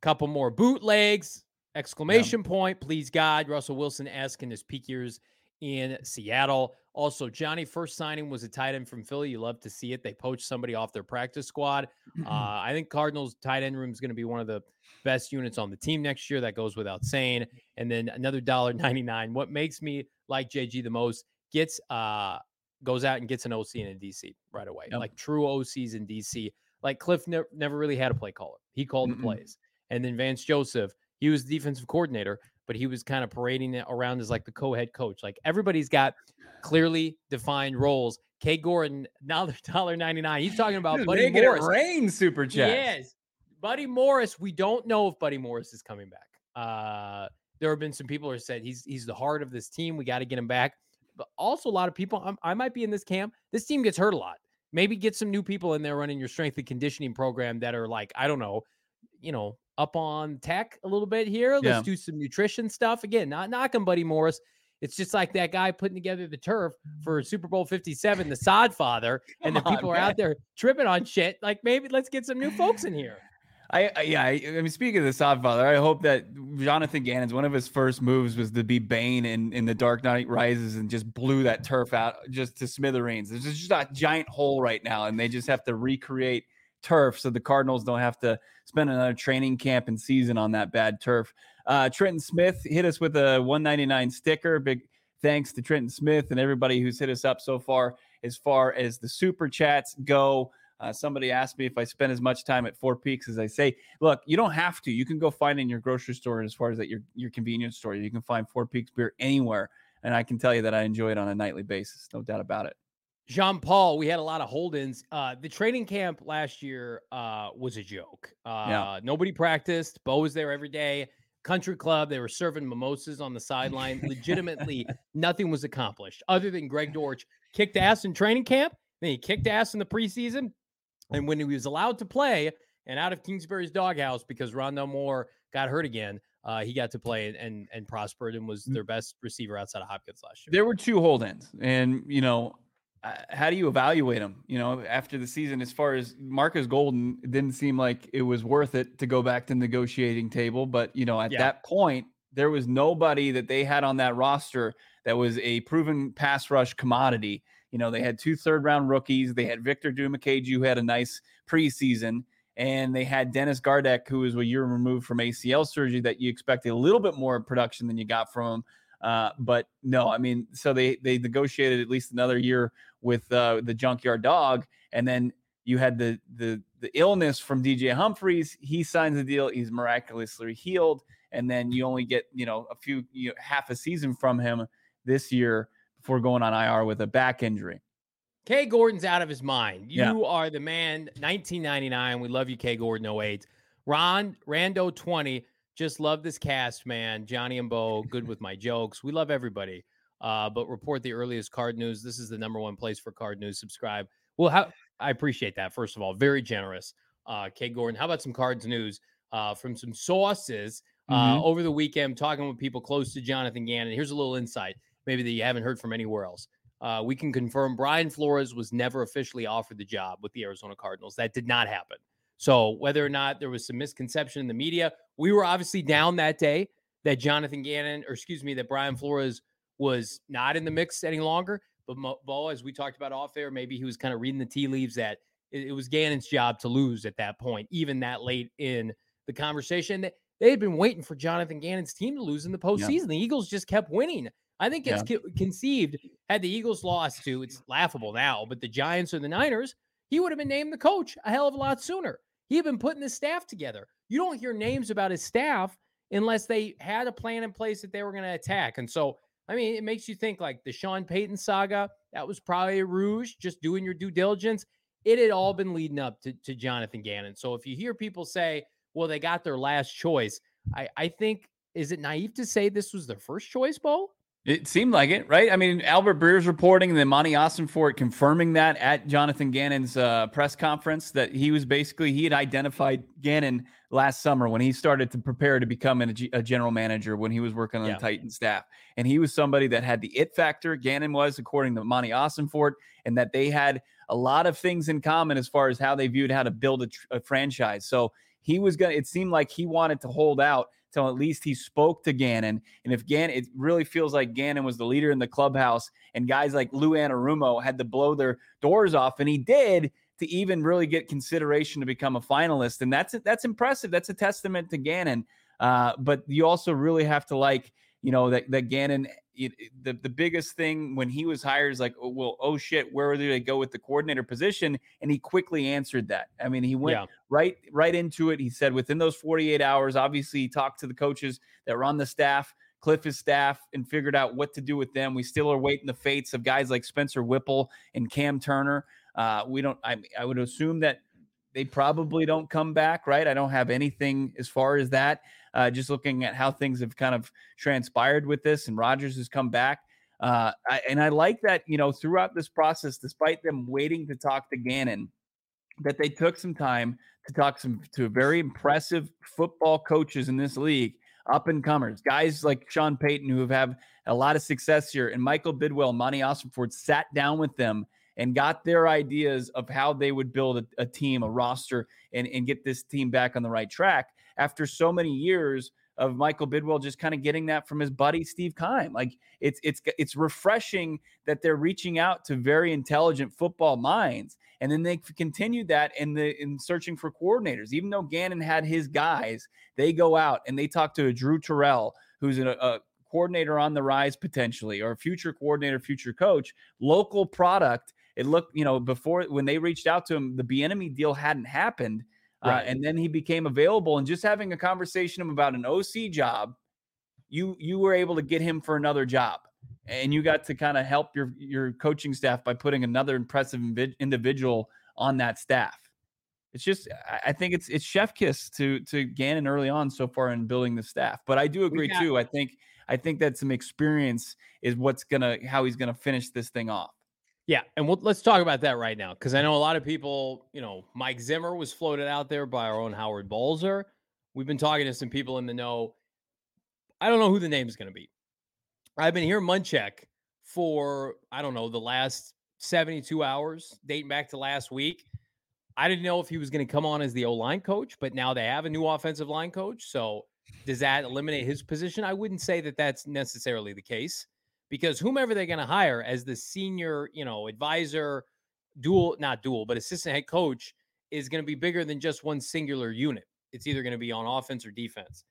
Couple more bootlegs. Exclamation yeah. point, please God. Russell Wilson esque in his peak years in Seattle. Also, Johnny, first signing was a tight end from Philly. You love to see it. They poached somebody off their practice squad. Uh, I think Cardinals tight end room is going to be one of the best units on the team next year. That goes without saying. And then another dollar ninety nine. What makes me like JG the most gets uh goes out and gets an OC in a DC right away. Yep. Like true OCs in DC. Like Cliff ne- never really had a play caller. He called Mm-mm. the plays. And then Vance Joseph he was defensive coordinator, but he was kind of parading it around as like the co-head coach. Like everybody's got clearly defined roles. K Gordon, now they're dollar ninety nine. He's talking about Dude, Buddy Morris. rain super chat. Yes, Buddy Morris. We don't know if Buddy Morris is coming back. Uh, there have been some people who said he's he's the heart of this team. We got to get him back. But also a lot of people. I'm, I might be in this camp. This team gets hurt a lot. Maybe get some new people in there running your strength and conditioning program that are like I don't know, you know, up on tech a little bit here. Let's yeah. do some nutrition stuff. Again, not knocking Buddy Morris. It's just like that guy putting together the turf for Super Bowl 57, the sod father, and the people on, are out there tripping on shit. Like maybe let's get some new folks in here. I, I yeah, I, I, mean, speaking of the sod father, I hope that Jonathan Gannon's one of his first moves was to be Bane in, in the Dark Knight Rises and just blew that turf out just to smithereens. There's just a giant hole right now, and they just have to recreate turf so the Cardinals don't have to spend another training camp and season on that bad turf. Uh, Trenton Smith hit us with a 199 sticker. Big thanks to Trenton Smith and everybody who's hit us up so far as far as the super chats go. Uh, somebody asked me if I spend as much time at Four Peaks as I say. Look, you don't have to. You can go find in your grocery store as far as at your your convenience store. You can find Four Peaks beer anywhere, and I can tell you that I enjoy it on a nightly basis. No doubt about it. Jean Paul, we had a lot of hold-ins. Uh, the training camp last year uh, was a joke. Uh, yeah. Nobody practiced. Bo was there every day. Country club, they were serving mimosas on the sideline. Legitimately, nothing was accomplished other than Greg Dortch kicked ass in training camp. Then he kicked ass in the preseason. And when he was allowed to play and out of Kingsbury's doghouse because Rondale Moore got hurt again, uh, he got to play and, and, and prospered and was mm. their best receiver outside of Hopkins last year. There were two hold-ins, and you know uh, how do you evaluate him? You know, after the season, as far as Marcus Golden, it didn't seem like it was worth it to go back to negotiating table. But you know, at yeah. that point, there was nobody that they had on that roster that was a proven pass rush commodity. You know, they had two third round rookies. They had Victor Dimukeje, who had a nice preseason, and they had Dennis Gardeck, who was a year removed from ACL surgery that you expected a little bit more production than you got from him. Uh, but no, I mean, so they they negotiated at least another year with uh, the junkyard dog, and then you had the the the illness from DJ Humphries. He signs the deal. He's miraculously healed, and then you only get you know a few you know, half a season from him this year before going on IR with a back injury. Kay Gordon's out of his mind. You yeah. are the man. 1999. We love you, Kay Gordon. 08. Ron Rando 20. Just love this cast, man. Johnny and Bo, good with my jokes. We love everybody. Uh, but report the earliest card news. This is the number one place for card news. Subscribe. Well, how, I appreciate that. First of all, very generous. Uh, Kay Gordon, how about some cards news uh, from some sources uh, mm-hmm. over the weekend, talking with people close to Jonathan Gannon. Here's a little insight, maybe that you haven't heard from anywhere else. Uh, we can confirm Brian Flores was never officially offered the job with the Arizona Cardinals. That did not happen. So whether or not there was some misconception in the media, we were obviously down that day that Jonathan Gannon, or excuse me, that Brian Flores was not in the mix any longer. But Bo, as we talked about off air, maybe he was kind of reading the tea leaves that it, was Gannon's job to lose at that point, even that late in the conversation. They had been waiting for Jonathan Gannon's team to lose in the postseason. Yeah. The Eagles just kept winning. I think it's yeah. conceived had the Eagles lost to, it's laughable now, but the Giants or the Niners, he would have been named the coach a hell of a lot sooner. He had been putting the staff together. You don't hear names about his staff unless they had a plan in place that they were going to attack. And so, I mean, it makes you think like the Sean Payton saga, that was probably a rouge, just doing your due diligence. It had all been leading up to, to Jonathan Gannon. So if you hear people say, well, they got their last choice, I, I think, is it naive to say this was their first choice, Bo? It seemed like it, right? I mean, Albert Breer's reporting and then Monti Ossenfort confirming that at Jonathan Gannon's uh, press conference that he was basically he had identified Gannon last summer when he started to prepare to become a, a general manager when he was working on yeah. the Titan staff, and he was somebody that had the it factor. Gannon was, according to Monti Ossenfort, and that they had a lot of things in common as far as how they viewed how to build a, a franchise. So he was gonna. It seemed like he wanted to hold out till at least he spoke to Gannon. And if Gannon, it really feels like Gannon was the leader in the clubhouse, and guys like Lou Anarumo had to blow their doors off, and he did to even really get consideration to become a finalist. And that's that's impressive. That's a testament to Gannon. Uh, but you also really have to like, you know, that that Gannon it, the the biggest thing when he was hired is like, oh, well, oh shit, where do they go with the coordinator position? And he quickly answered that. I mean, he went yeah. right right into it. He said within those 48 hours, obviously, he talked to the coaches that were on the staff, Cliff's staff, and figured out what to do with them. We still are waiting the fates of guys like Spencer Whipple and Cam Turner. Uh, we don't. I I would assume that they probably don't come back, right? I don't have anything as far as that uh, just looking at how things have kind of transpired with this, and Rodgers has come back. Uh, I, and I like that, you know, throughout this process, despite them waiting to talk to Gannon, that they took some time to talk some to very impressive football coaches in this league, up and comers, guys like Sean Payton who have had a lot of success here, and Michael Bidwill, Monti Ossenfort sat down with them and got their ideas of how they would build a, a team, a roster, and, and get this team back on the right track after so many years of Michael Bidwill just kind of getting that from his buddy Steve Keim. Like it's it's it's refreshing that they're reaching out to very intelligent football minds, and then they continued that in the in searching for coordinators. Even though Gannon had his guys, they go out and they talk to a Drew Terrell, who's a, a coordinator on the rise potentially, or a future coordinator, future coach, local product. It looked, you know, before when they reached out to him, the Bieniemy deal hadn't happened uh, right. Uh, and then he became available, and just having a conversation about an OC job, you you were able to get him for another job, and you got to kind of help your your coaching staff by putting another impressive individual on that staff. It's just I think it's it's chef kiss to to Gannon early on so far in building the staff. But I do agree got- too. I think I think that some experience is what's gonna how he's gonna finish this thing off. Yeah, and we'll, let's talk about that right now because I know a lot of people. You know, Mike Zimmer was floated out there by our own Howard Balzer. We've been talking to some people in the know. I don't know who the name is going to be. I've been here Munchak for I don't know the last 72 hours, dating back to last week. I didn't know if he was going to come on as the O line coach, but now they have a new offensive line coach. So does that eliminate his position? I wouldn't say that that's necessarily the case because whomever they're going to hire as the senior, you know, advisor, dual, not dual, but assistant head coach is going to be bigger than just one singular unit. It's either going to be on offense or defense.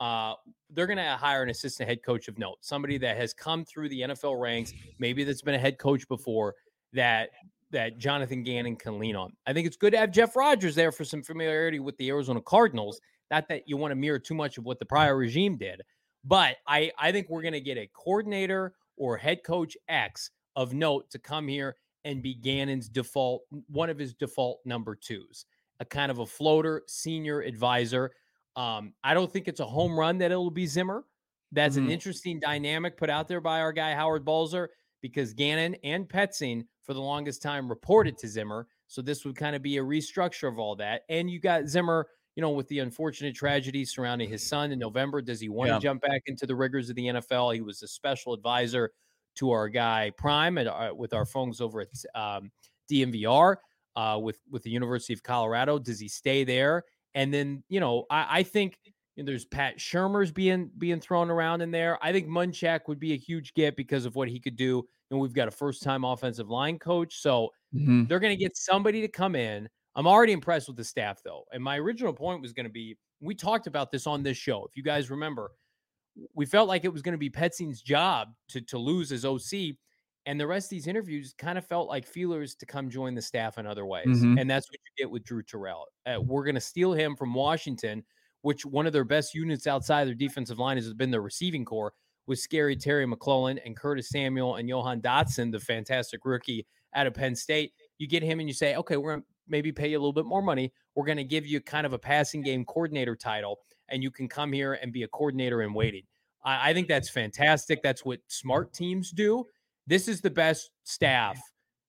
uh, they're going to hire an assistant head coach of note, somebody that has come through the NFL ranks, maybe that's been a head coach before that that Jonathan Gannon can lean on. I think it's good to have Jeff Rodgers there for some familiarity with the Arizona Cardinals. Not that you want to mirror too much of what the prior regime did, but I I think we're going to get a coordinator or head coach X of note to come here and be Gannon's default one of his default number twos, a kind of a floater senior advisor. Um, I don't think it's a home run that it'll be Zimmer. That's mm-hmm. an interesting dynamic put out there by our guy Howard Balzer because Gannon and Petzing for the longest time reported to Zimmer. So this would kind of be a restructure of all that. And you got Zimmer, you know, with the unfortunate tragedy surrounding his son in November. Does he want yeah. to jump back into the rigors of the NFL? He was a special advisor to our guy Prime at, uh, with our folks over at um, DNVR uh, with with the University of Colorado. Does he stay there? And then you know, I, I think you know, there's Pat Shurmur's being being thrown around in there. I think Munchak would be a huge get because of what he could do. And we've got a first time offensive line coach, so mm-hmm. they're going to get somebody to come in. I'm already impressed with the staff though, and my original point was going to be we talked about this on this show. If you guys remember, we felt like it was going to be Petzing's job to to lose as OC. And the rest of these interviews kind of felt like feelers to come join the staff in other ways. Mm-hmm. And that's what you get with Drew Terrell. Uh, we're going to steal him from Washington, which one of their best units outside their defensive line has been their receiving core with Scary Terry McLaurin and Curtis Samuel and Jahan Dotson, the fantastic rookie out of Penn State. You get him and you say, okay, we're maybe pay you a little bit more money. We're going to give you kind of a passing game coordinator title, and you can come here and be a coordinator in waiting. I, I think that's fantastic. That's what smart teams do. This is the best staff,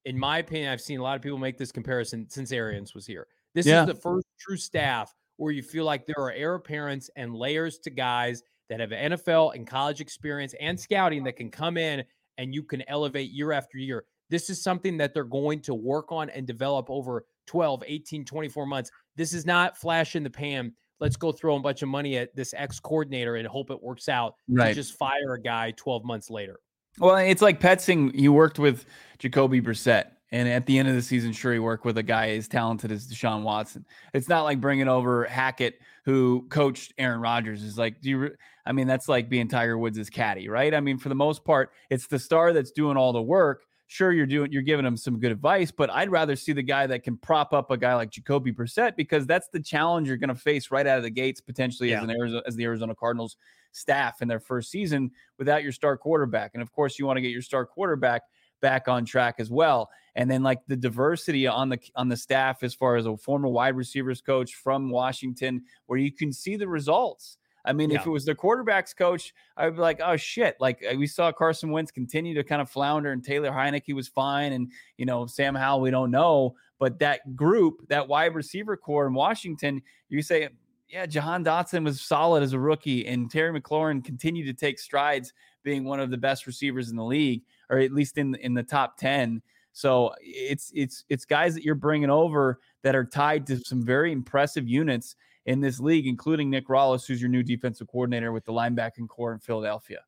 in my opinion. I've seen a lot of people make this comparison since Arians was here. This yeah. is the first true staff where you feel like there are heir apparents and layers to guys that have NFL and college experience and scouting that can come in and you can elevate year after year. This is something that they're going to work on and develop over 12, 18, 24 months. This is not flash in the pan let's go throw a bunch of money at this ex coordinator and hope it works out. Right. just fire a guy 12 months later. Well, it's like Petzing. You worked with Jacoby Brissett, and at the end of the season, sure, you work with a guy as talented as Deshaun Watson. It's not like bringing over Hackett, who coached Aaron Rodgers. Is like, do you? Re- I mean, that's like being Tiger Woods' caddy, right? I mean, for the most part, it's the star that's doing all the work sure you're doing you're giving him some good advice, but I'd rather see the guy that can prop up a guy like Jacoby Brissett because that's the challenge you're going to face right out of the gates potentially yeah. as an Arizona, as the Arizona Cardinals staff in their first season without your star quarterback. And of course, you want to get your star quarterback back on track as well. And then like the diversity on the on the staff as far as a former wide receivers coach from Washington where you can see the results. I mean, yeah. if it was the quarterback's coach, I'd be like, oh shit. Like uh, we saw Carson Wentz continue to kind of flounder and Taylor Heinicke was fine. And, you know, Sam Howell, we don't know. But that group, that wide receiver core in Washington, you say, yeah, Jahan Dotson was solid as a rookie, and Terry McLaurin continued to take strides, being one of the best receivers in the league, or at least in in the top ten. So it's it's it's guys that you're bringing over that are tied to some very impressive units in this league, including Nick Rallis, who's your new defensive coordinator with the linebacking core in Philadelphia.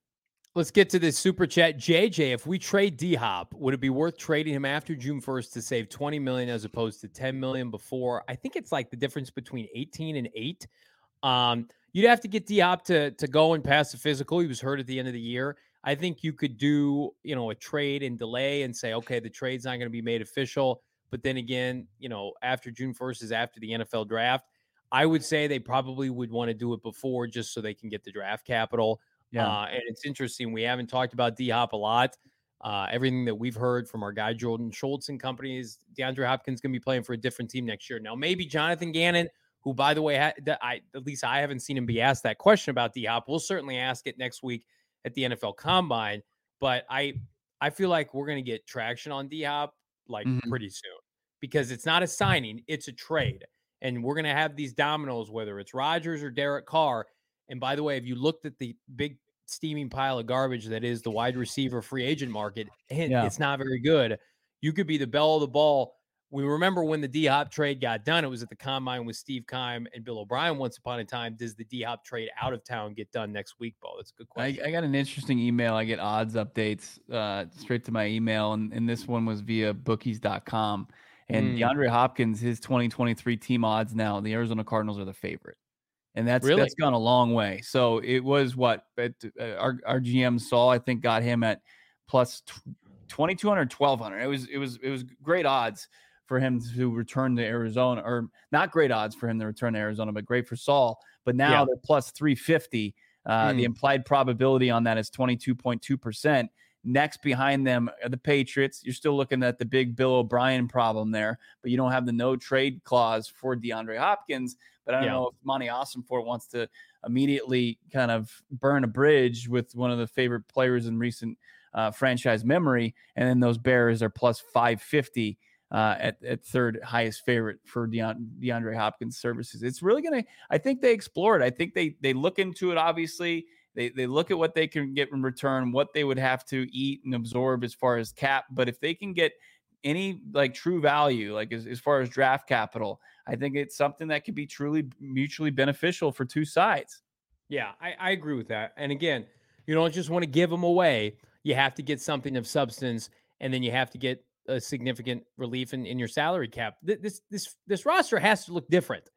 Let's get to this super chat. JJ, if we trade D Hop, would it be worth trading him after June 1st to save 20 million as opposed to 10 million before? I think it's like the difference between 18 and 8. Um, you'd have to get D Hop to to go and pass the physical. He was hurt at the end of the year. I think you could do, you know, a trade and delay and say, okay, the trade's not going to be made official. But then again, you know, after June 1st is after the NFL draft. I would say they probably would want to do it before just so they can get the draft capital. Yeah. Uh, and it's interesting. We haven't talked about D Hop a lot. Uh, everything that we've heard from our guy Jordan Schultz and companies, DeAndre Hopkins going to be playing for a different team next year. Now, maybe Jonathan Gannon, who, by the way, ha- I at least I haven't seen him be asked that question about D Hop. We'll certainly ask it next week at the NFL Combine. But I I feel like we're going to get traction on D Hop like mm-hmm. pretty soon because it's not a signing, it's a trade and we're going to have these dominoes, whether it's Rodgers or Derek Carr. And by the way, if you looked at the big steaming pile of garbage that is the wide receiver free agent market, and yeah. it's not very good. You could be the belle of the ball. We remember when the D Hop trade got done, it was at the combine with Steve Keim and Bill O'Brien once upon a time. Does the D Hop trade out of town get done next week, Bo? That's a good question. I, I got an interesting email. I get odds updates uh, straight to my email, and, and this one was via bookies.com. And mm. DeAndre Hopkins, his 2023 team odds now, the Arizona Cardinals are the favorite. and that's Really? that's gone a long way. So it was what at, uh, our our GM Saul I think got him at plus tw- 2200 1200. It was it was it was great odds for him to return to Arizona or not great odds for him to return to Arizona, but great for Saul. But now Yeah. they're plus 350. Uh, The Mm. implied probability on that is 22.2%. Next behind them are the Patriots. You're still looking at the big Bill O'Brien problem there, but you don't have the no trade clause for DeAndre Hopkins. But I don't Yeah. know if Monti Ossenfort wants to immediately kind of burn a bridge with one of the favorite players in recent uh, franchise memory. And then those Bears are plus 550 uh, at, at third highest favorite for DeAndre Hopkins services. It's really going to, I think they explore it. I think they, they look into it, obviously. They, they look at what they can get in return, what they would have to eat and absorb as far as cap. But if they can get any like true value, like as, as far as draft capital, I think it's something that could be truly mutually beneficial for two sides. Yeah, I, I agree with that. And again, you don't just want to give them away. You have to get something of substance, and then you have to get a significant relief in, in your salary cap. This this this roster has to look different.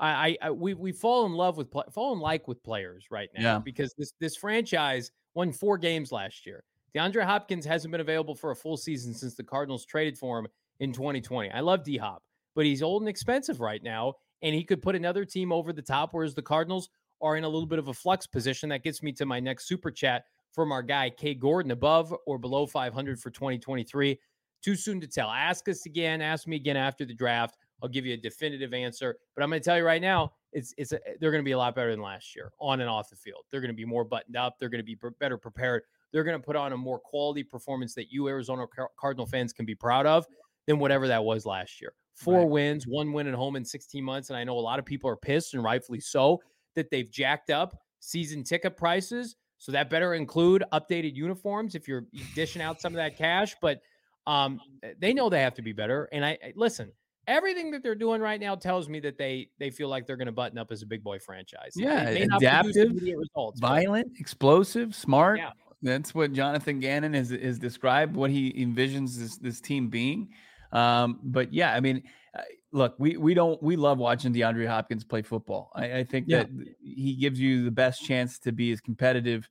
I, I, we we fall in love with fall in like with players right now Yeah. because this this franchise won four games last year. DeAndre Hopkins hasn't been available for a full season since the Cardinals traded for him in 2020. I love D Hop, but he's old and expensive right now, and he could put another team over the top. Whereas the Cardinals are in a little bit of a flux position. That gets me to my next super chat from our guy Kay Gordon, above or below 500 for 2023. Too soon to tell. Ask us again. Ask me again after the draft. I'll give you a definitive answer. But I'm going to tell you right now, it's it's a, they're going to be a lot better than last year on and off the field. They're going to be more buttoned up. They're going to be pre- better prepared. They're going to put on a more quality performance that you Arizona Car- Cardinal fans can be proud of than whatever that was last year. Four Right. wins, one win at home in 16 months, and I know a lot of people are pissed and rightfully so that they've jacked up season ticket prices. So that better include updated uniforms if you're dishing out some of that cash. But um, they know they have to be better. And I, I listen. Everything that they're doing right now tells me that they they feel like they're going to button up as a big boy franchise. Yeah, adaptive, results. but- Violent, explosive, smart. Yeah. That's what Jonathan Gannon has is described what he envisions this this team being. Um, but yeah, I mean, uh, look, we we don't we love watching DeAndre Hopkins play football. I, I think Yeah. that he gives you the best chance to be as competitive,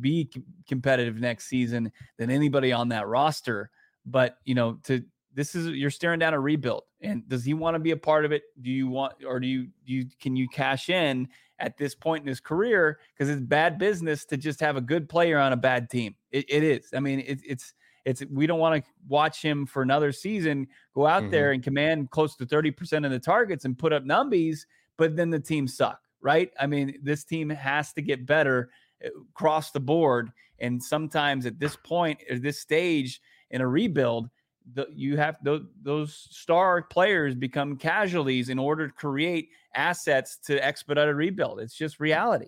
be com- competitive next season than anybody on that roster. But you know, to this is you're staring down a rebuild, and does he want to be a part of it? Do you want, or do you do you can you cash in at this point in his career because it's bad business to just have a good player on a bad team. It, it is. I mean, it, it's it's we don't want to watch him for another season go out Mhm. there and command close to 30% of the targets and put up numbies, but then the team suck, right? I mean, this team has to get better uh, across the board. And sometimes at this point, at this stage in a rebuild, the, you have those, those star players become casualties in order to create assets to expedite a rebuild. It's just reality.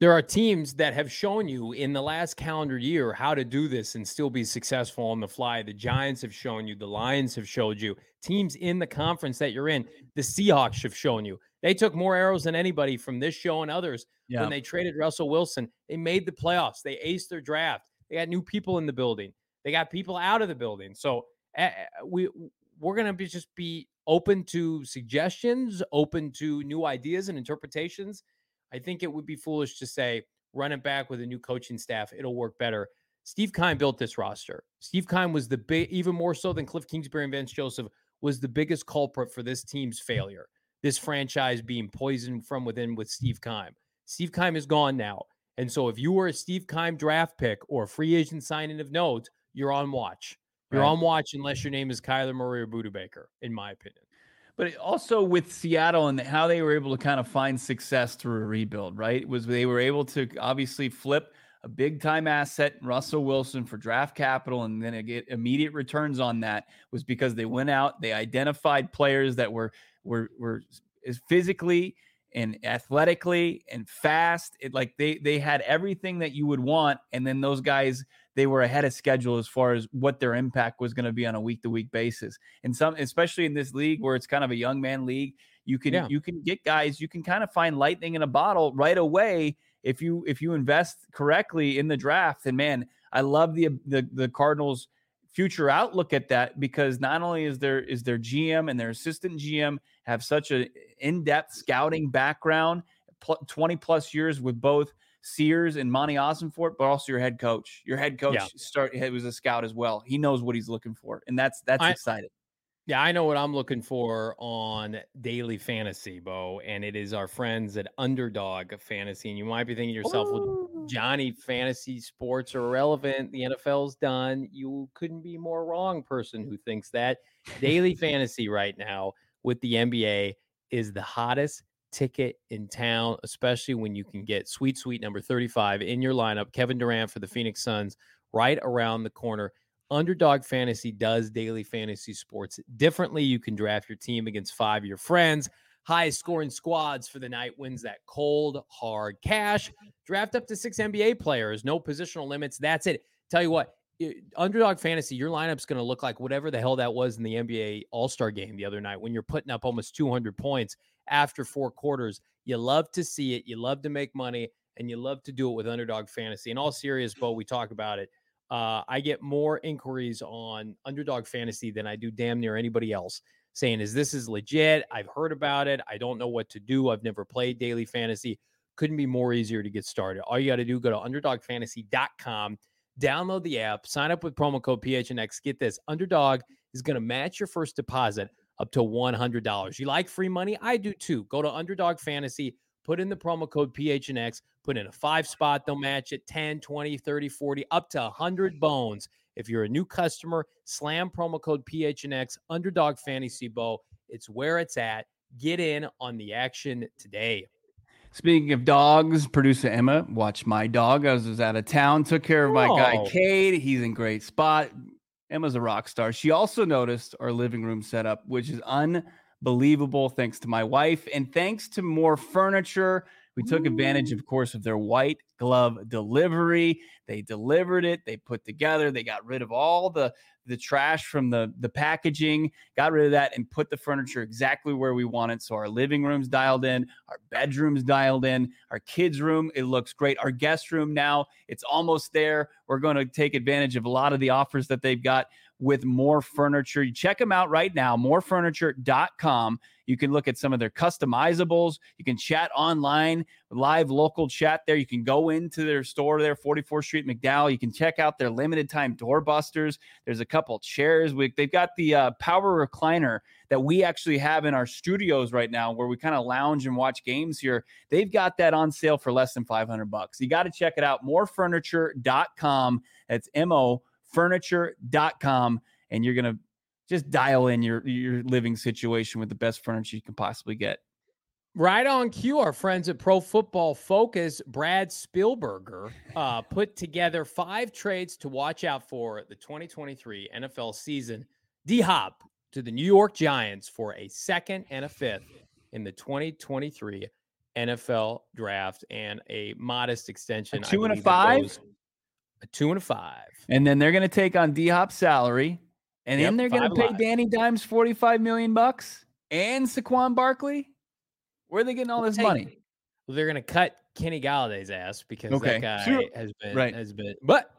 there are teams that have shown you in the last calendar year how to do this and still be successful on the fly. The Giants have shown you, the Lions have showed you, teams in the conference that you're in, the Seahawks have shown you. They took more arrows than anybody from this show and others Yeah. when they traded Russell Wilson. They made the playoffs. They aced their draft. They got new people in the building. They got people out of the building. So Eh, eh, we we're gonna be just be open to suggestions, open to new ideas and interpretations. I think it would be foolish to say run it back with a new coaching staff. It'll work better. Steve Keim built this roster. Steve Keim was the big, even more so than Cliff Kingsbury and Vance Joseph, was the biggest culprit for this team's failure. This franchise being poisoned from within with Steve Keim. Steve Keim is gone now. And so if you were a Steve Keim draft pick or a free agent signing of note, you're on watch. You're Right. on watch unless your name is Kyler Murray or Budda Baker, in my opinion. But also with Seattle and how they were able to kind of find success through a rebuild, right? Was they were able to obviously flip a big time asset, Russell Wilson, for draft capital, and then get immediate returns on that was because they went out, they identified players that were were were physically and athletically and fast. It like they they had everything that you would want, and then those guys they were ahead of schedule as far as what their impact was going to be on a week to week basis. And some, especially in this league where it's kind of a young man league, you can Yeah. you can get guys, you can kind of find lightning in a bottle right away if you if you invest correctly in the draft. And man, I love the the the Cardinals future outlook at that because not only is their is their GM and their assistant GM have such a in-depth scouting background 20 plus years with both Sears and Monti Ossenfort, but also your head coach. Your head coach Yeah. start he was a scout as well. He knows what he's looking for, and that's that's I- exciting. Yeah, I know what I'm looking for on daily fantasy, Bo, and it is our friends at Underdog Fantasy. And you might be thinking to yourself, well, Johnny, fantasy sports are irrelevant. The NFL's done. You couldn't be more wrong, person who thinks that. Daily fantasy right now with the NBA is the hottest ticket in town, especially when you can get sweet, sweet number 35 in your lineup. Kevin Durant for the mm-hmm. Phoenix Suns right around the corner. Underdog Fantasy does daily fantasy sports differently. You can draft your team against five of your friends. Highest scoring squads for the night wins that cold, hard cash. Mm-hmm. Draft up to six NBA players, no positional limits. That's it. Tell you what, Underdog Fantasy, your lineup's going to look like whatever the hell that was in the NBA All Star game the other night when you're putting up almost 200 points after four quarters. You love to see it. You love to make money, and you love to do it with Underdog Fantasy. In all serious, Bo, we talk about it. Uh, I get more inquiries on Underdog Fantasy than I do damn near anybody else saying, Is this is legit? I've heard about it. I don't know what to do. I've never played daily fantasy. Couldn't be more easier to get started. All you got to do, go to underdogfantasy.com, download the app, sign up with promo code PHNX. Get this Underdog is going to match your first deposit up to $100. You like free money? I do too. Go to Underdog Fantasy, put in the promo code PHNX, put in a five spot, they'll match it 10, 20, 30, 40, up to 100 bones. If you're a new customer, slam promo code PHNX, Underdog Fantasy Bo. It's where it's at. Get in on the action today. Speaking of dogs, producer Emma watched my dog. I was, was out of town, took care of my guy Oh. Cade. He's in great spot. Emma's a rock star. She also noticed our living room setup, which is unbelievable, thanks to my wife and thanks to Mor Furniture. We took advantage, mm. of course, of their white glove delivery. They delivered it. They put together. They got rid of all the the trash from the the packaging, got rid of that, and put the furniture exactly where we want it. So our living room's dialed in, our bedroom's dialed in, our kids' room it looks great. Our guest room now it's almost there. We're going to take advantage of a lot of the offers that they've got with Mor Furniture. You check them out right now, morfurniture.com. You can look at some of their customizables. You can chat online, live local chat there. You can go into their store there, 44th Street McDowell. You can check out their limited time doorbusters. There's a couple chairs. We, they've got the uh, power recliner that we actually have in our studios right now where we kind of lounge and watch games here. They've got that on sale for less than 500 bucks. You got to check it out, morfurniture.com. That's M O furniture.com and you're going to just dial in your your living situation with the best furniture you can possibly get. Right on cue, our friends at Pro Football Focus, Brad Spielberger, uh, put together five trades to watch out for the 2023 NFL season. D Hop to the New York Giants for a second and a fifth in the 2023 NFL draft and a modest extension. I two and a five? goes- A two and a five. And then they're going to take on D Hop's salary and Yep, then they're going to pay live. Danny Dimes 45 million bucks and Saquon Barkley. Where are they getting all this Hey, money? Well, they're going to cut Kenny Golladay's ass because Okay, that guy sure. has been Right. has been, but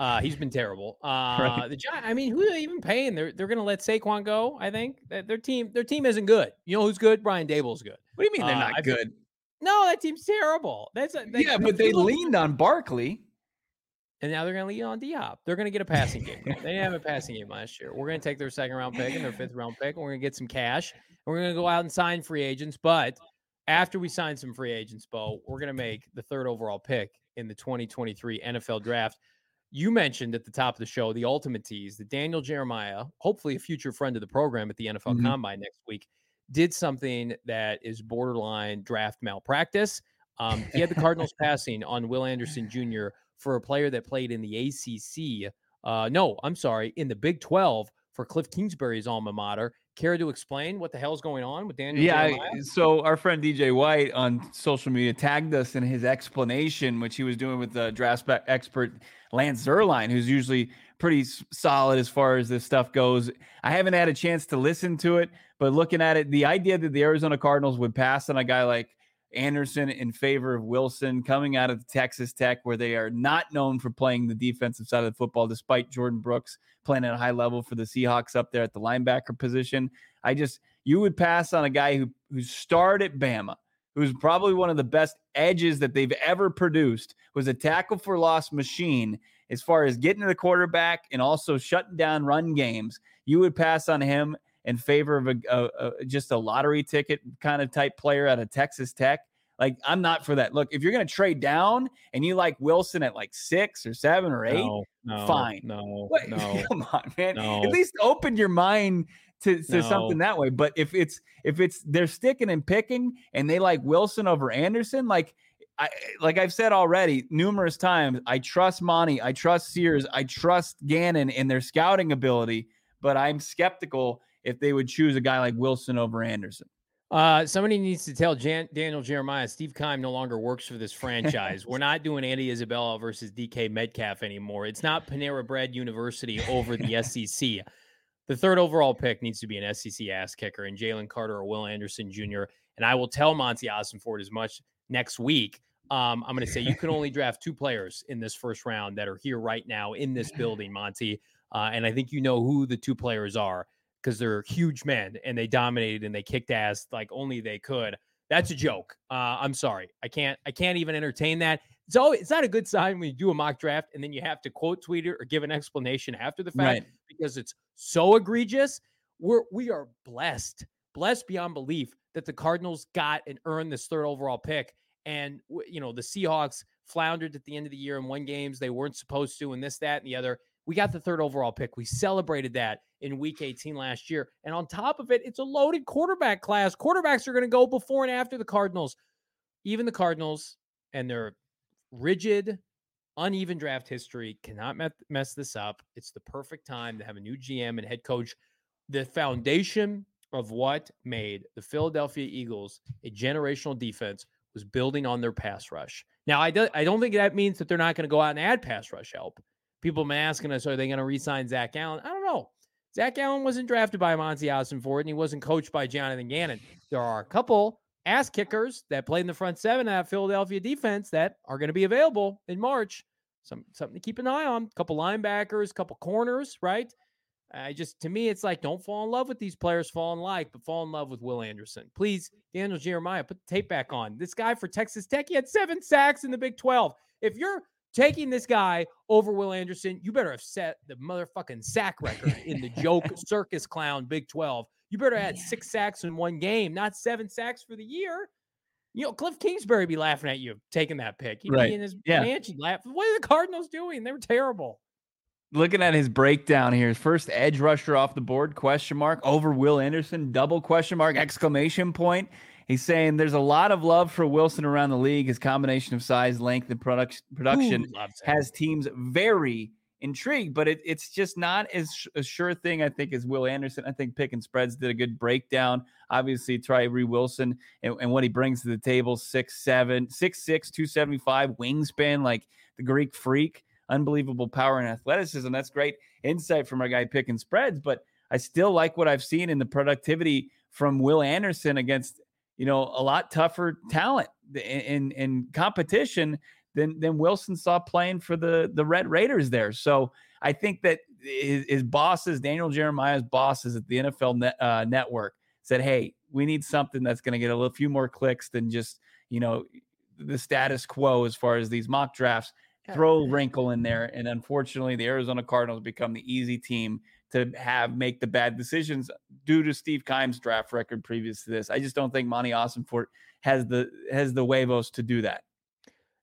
uh, he's been terrible. Uh, The Gi- I mean, who are they even paying? They're they're going to let Saquon go. I think that their team their team isn't good. You know who's good? Brian Daboll's good. What do you mean they're Uh, not I good? No, that team's terrible. That's a, yeah, but they leaned on Barkley. And now they're going to lean on D Hop. They're going to get a passing game. They didn't have a passing game last year. We're going to take their second round pick and their fifth round pick, and we're going to get some cash. And we're going to go out and sign free agents. But after we sign some free agents, Bo, we're going to make the third overall pick in the 2023 NFL draft. You mentioned at the top of the show the ultimate tease that Daniel Jeremiah, hopefully a future friend of the program at the NFL Mhm. Combine next week, did something that is borderline draft malpractice. Um, he had the Cardinals passing on Will Anderson Jr. for a player that played in the ACC. Uh, no, I'm sorry, in the Big 12 for Cliff Kingsbury's alma mater. Care to explain what the hell's going on with Daniel Yeah. Jeremiah? So our friend DJ White on social media tagged us in his explanation, which he was doing with the draft expert Lance Zierlein, who's usually pretty solid as far as this stuff goes. I haven't had a chance to listen to it, but looking at it, the idea that the Arizona Cardinals would pass on a guy like Anderson in favor of Wilson coming out of Texas Tech, where they are not known for playing the defensive side of the football, despite Jordyn Brooks playing at a high level for the Seahawks up there at the linebacker position. I just you would pass on a guy who who starred at Bama, who's probably one of the best edges that they've ever produced, was a tackle for loss machine as far as getting to the quarterback and also shutting down run games. You would pass on him in favor of a, a, a just a lottery ticket kind of type player out of Texas Tech. Like, I'm not for that. Look, if you're going to trade down and you like Wilson at like six or seven or eight, no, no, fine. No, no. Come on, man. No. At least open your mind to, to something that way. But if it's if it's they're sticking and picking and they like Wilson over Anderson, like I like I've said already numerous times, I trust Monti, I trust Sears, I trust Gannon in their scouting ability, but I'm skeptical if they would choose a guy like Wilson over Anderson. Uh, somebody needs to tell Jan- Daniel Jeremiah Steve Keim no longer works for this franchise. We're not doing Andy Isabella versus DK Metcalf anymore. It's not Panera Bread University over the SEC. The third overall pick needs to be an SEC ass kicker and Jalen Carter or Will Anderson Jr. And I will tell Monti Ossenfort as much next week. Um, I'm going to say you can only draft two players in this first round that are here right now in this building, Monti. Uh, and I think you know who the two players are because they're huge men and they dominated and they kicked ass like only they could. That's a joke. Uh, I'm sorry. I can't. I can't even entertain that. So it's not a good sign when you do a mock draft and then you have to quote tweet it or give an explanation after the fact right. because it's so egregious. We're we are blessed, blessed beyond belief that the Cardinals got and earned this third overall pick. And you know the Seahawks floundered at the end of the year and won games they weren't supposed to, and this, that, and the other. We got the third overall pick. We celebrated that in week 18 last year. And on top of it, it's a loaded quarterback class. Quarterbacks are going to go before and after the Cardinals. Even the Cardinals and their rigid, uneven draft history cannot mess this up. It's the perfect time to have a new GM and head coach. The foundation of what made the Philadelphia Eagles a generational defense was building on their pass rush. Now, I, do, I don't think that means that they're not going to go out and add pass rush help. People have been asking us, are they going to re-sign Zach Allen? I don't know. Zach Allen wasn't drafted by Monti Ossenfort, and he wasn't coached by Jonathan Gannon. There are a couple ass kickers that played in the front seven at Philadelphia defense that are going to be available in March. Some something to keep an eye on. A couple linebackers, a couple corners, right? I just to me, it's like don't fall in love with these players, fall in like, but fall in love with Will Anderson. Please, Daniel Jeremiah, put the tape back on. This guy for Texas Tech, he had seven sacks in the Big 12. If you're taking this guy over Will Anderson, you better have set the motherfucking sack record in the joke circus clown Big 12. You better add six sacks in one game, not seven sacks for the year. You know, Cliff Kingsbury be laughing at you taking that pick. He'd right. be in his yeah. mansion laughing. What are the Cardinals doing? They were terrible. Looking at his breakdown here, his first edge rusher off the board, question mark, over Will Anderson, double question mark, exclamation point. He's saying there's a lot of love for Wilson around the league. His combination of size, length, and production production Ooh, has teams very intrigued, but it, it's just not as sh- a sure thing, I think, as Will Anderson. I think Pick and Spreads did a good breakdown. Obviously, Tyree Wilson and, and, what he brings to the table six, seven, six, six, 275 wingspan, like the Greek freak, unbelievable power and athleticism. That's great insight from our guy Pick and Spreads, but I still like what I've seen in the productivity from Will Anderson against you know, a lot tougher talent in in competition than than Wilson saw playing for the the Red Raiders there. So I think that his, his bosses, Daniel Jeremiah's bosses at the NFL net, uh, network, said, "Hey, we need something that's going to get a little few more clicks than just you know the status quo as far as these mock drafts." Throw a wrinkle in there, and unfortunately, the Arizona Cardinals become the easy team to have make the bad decisions due to Steve Keim's draft record previous to this. I just don't think Monti Ossenfort has the has the huevos to do that.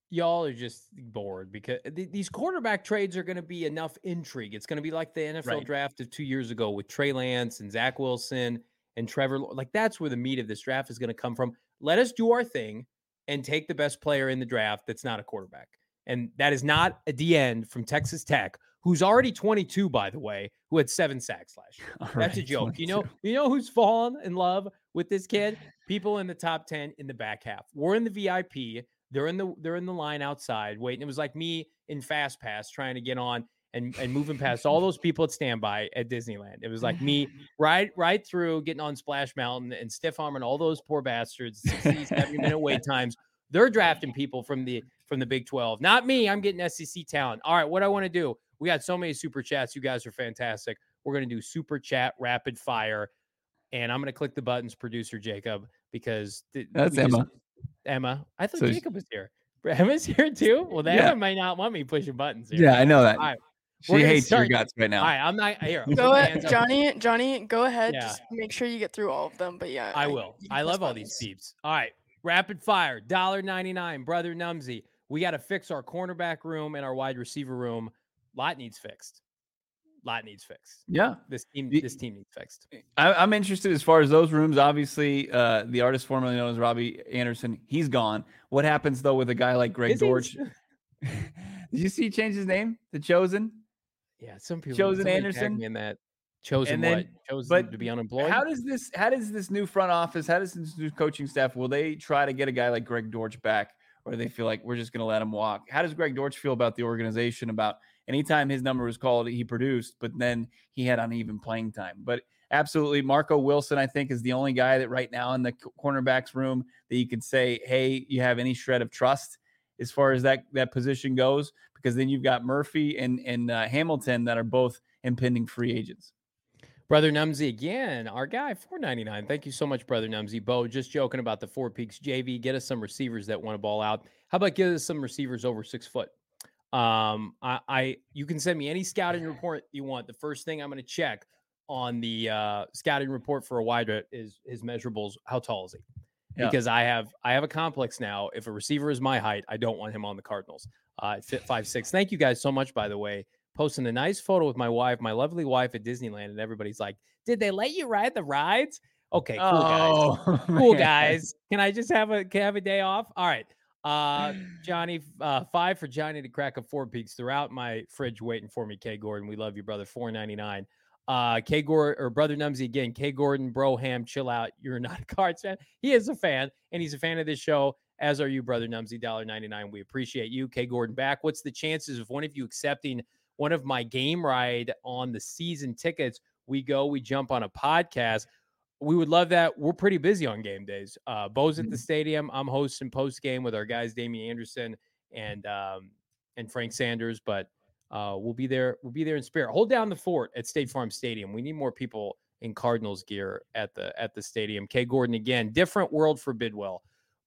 Y'all are just bored because th- these quarterback trades are going to be enough intrigue. It's going to be like the NFL right. draft of two years ago with Trey Lance and Zach Wilson and Trevor. Like that's where the meat of this draft is going to come from. Let us do our thing and take the best player in the draft that's not a quarterback. And that is not a D end from Texas Tech who's already 22, by the way, who had seven sacks last year. All That's right, a joke. 22. You know, you know who's fallen in love with this kid? People in the top 10 in the back half. We're in the VIP. They're in the they're in the line outside waiting. It was like me in Fast Pass trying to get on and, and moving past all those people at standby at Disneyland. It was like me right right through getting on Splash Mountain and stiff arming all those poor bastards, 60, 70 minute wait times. They're drafting people from the from the Big 12. Not me. I'm getting SEC talent. All right, what I want to do. We got so many super chats. You guys are fantastic. We're going to do super chat rapid fire. And I'm going to click the buttons, producer Jacob, because th- that's Emma. Emma. I thought So- Jacob was here. Emma's here too. Well, then Yeah. Emma might not want me pushing buttons here. Yeah, I know that. All right. She hates start- your guts right now. All right, I'm not here. I'll Go ahead, hands up. Johnny. Johnny, go ahead. Yeah. Just make sure you get through all of them. But yeah, I will. I press love all these buttons. peeps. All right. Rapid fire, $1.99. Brother Numsy. We got to fix our cornerback room and our wide receiver room. Lot needs fixed. Lot needs fixed. Yeah. This team, this team needs fixed. I, I'm interested as far as those rooms. Obviously, uh, the artist formerly known as Robby Anderson, he's gone. What happens though with a guy like Greg Dortch? Did you see he changed his name to Chosen? Yeah, some people. Chosen Anderson? in that chosen And then- what? Chosen but to be unemployed. How does this? How does this new front office? How does this new coaching staff? Will they try to get a guy like Greg Dortch back, or do they feel like we're just going to let him walk? How does Greg Dortch feel about the organization? About anytime his number was called, he produced, but then he had uneven playing time. But absolutely, Marco Wilson, I think, is the only guy that right now in the cornerbacks room that you could say, hey, you have any shred of trust as far as that that position goes, because then you've got Murphy and and uh, Hamilton that are both impending free agents. Brother Numsy again, our guy, four ninety nine. Thank you so much, Brother Numsy. Bo, just joking about the Four Peaks JV. Get us some receivers that want to ball out. How about get us some receivers over six foot? Um, I, I you can send me any scouting report you want. The first thing I'm going to check on the uh, scouting report for a wide is his measurables. How tall is he? Yeah. Because I have I have a complex now. If a receiver is my height, I don't want him on the Cardinals. Uh, fit five six. Thank you guys so much, by the way posting a nice photo with my wife, my lovely wife at Disneyland, and everybody's like, "Did they let you ride the rides?" Okay, cool guys, Oh, cool guys. Can I just have a can I have a day off? All right, uh, Johnny, uh, five for Johnny to crack a four peaks throughout my fridge waiting for me. K Gordon, we love you, brother. Four ninety nine. Uh, K Gordon or brother Numsy again. K Gordon, Broham, chill out. You're not a Cards fan. He is a fan, and he's a fan of this show. As are you, brother Numsy. Dollar ninety nine. We appreciate you, K Gordon. Back. What's the chances of one of you accepting? one of my game ride on the season tickets. We go, we jump on a podcast. We would love that. We're pretty busy on game days. Uh, Bo's at the Mhm. stadium. I'm hosting post game with our guys, Damien Anderson and um, and Frank Sanders. But uh, we'll be there. We'll be there in spirit. Hold down the fort at State Farm Stadium. We need more people in Cardinals gear at the at the stadium. K. Gordon again. Different world for Bidwill.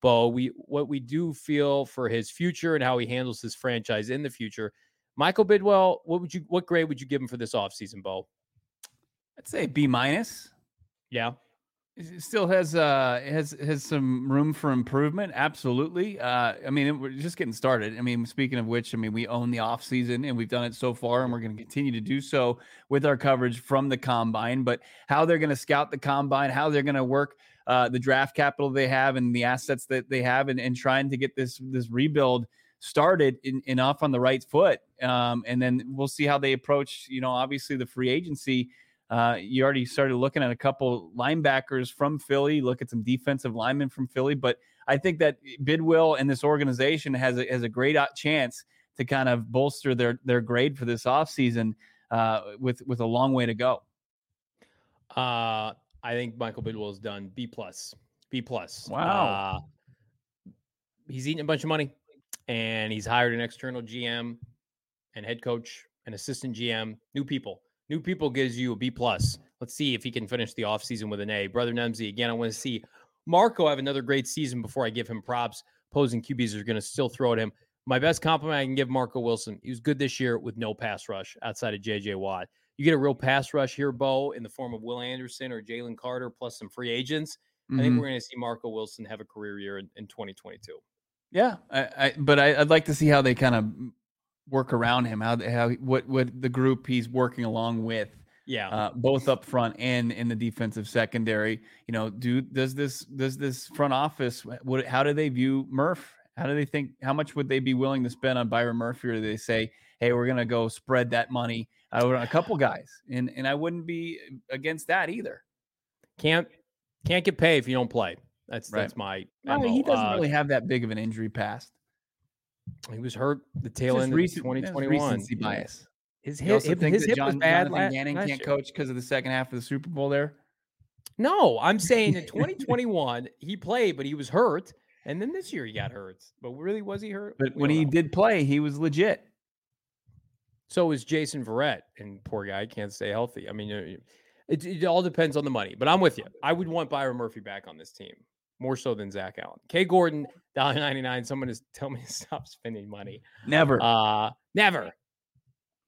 Bo, we what we do feel for his future and how he handles his franchise in the future. Michael Bidwill, what would you what grade would you give him for this offseason, Bo? I'd say B minus. Yeah. It still has uh has has some room for improvement. Absolutely. Uh, I mean, it- we're just getting started. I mean, speaking of which, I mean, we own the off season and we've done it so far, and we're going to continue to do so with our coverage from the combine. But how they're going to scout the combine, how they're going to work uh, the draft capital they have and the assets that they have, and, and trying to get this this rebuild started in, off on the right foot. Um, and then we'll see how they approach. You know, obviously the free agency. Uh, you already started looking at a couple linebackers from Philly. Look at some defensive linemen from Philly, but I think that Bidwill and this organization has a, has a great uh, chance to kind of bolster their their grade for this offseason uh, with with a long way to go. Uh I think Michael Bidwill is done. B plus. B plus. Wow. Uh, he's eating a bunch of money and he's hired an external GM and head coach, an assistant GM, new people. New people gives you a B plus. Let's see if he can finish the offseason with an A. Brother Nemzi, again, I want to see Marco have another great season before I give him props. Posing QBs are going to still throw at him. My best compliment I can give Marco Wilson. He was good this year with no pass rush outside of JJ Watt. You get a real pass rush here, Bo, in the form of Will Anderson or Jalen Carter, plus some free agents. I think Mhm. we're going to see Marco Wilson have a career year in, in 2022. Yeah, I, I but I, I'd like to see how they kind of work around him. How how what what the group he's working along with. Yeah. uh, both up front and in the defensive secondary. You know, do does this does this front office what how do they view Murph? How do they think how much would they be willing to spend on Byron Murphy? Or do they say, hey, we're gonna go spread that money out on a couple guys? And and I wouldn't be against that either. can't can't get paid if you don't play. That's Right. that's my. I mean, MO. he doesn't Uh, really have that big of an injury past. He was hurt the tail end of recent- that's 2021. recency bias. His hip, hip- think his that hip John, was bad. Jonathan Gannon last can't coach because of the second half of the Super Bowl there. No, I'm saying in 2021 he played, but he was hurt, and then this year he got hurt. But really, was he hurt? But We when he know. did play, he was legit. So is Jason Verrett, and poor guy can't stay healthy. I mean, uh, it, it all depends on the money. But I'm with you. I would want Byron Murphy back on this team. More so than Zach Allen. K Gordon, $1.99. Someone is tell me to stop spending money. Never. Uh never.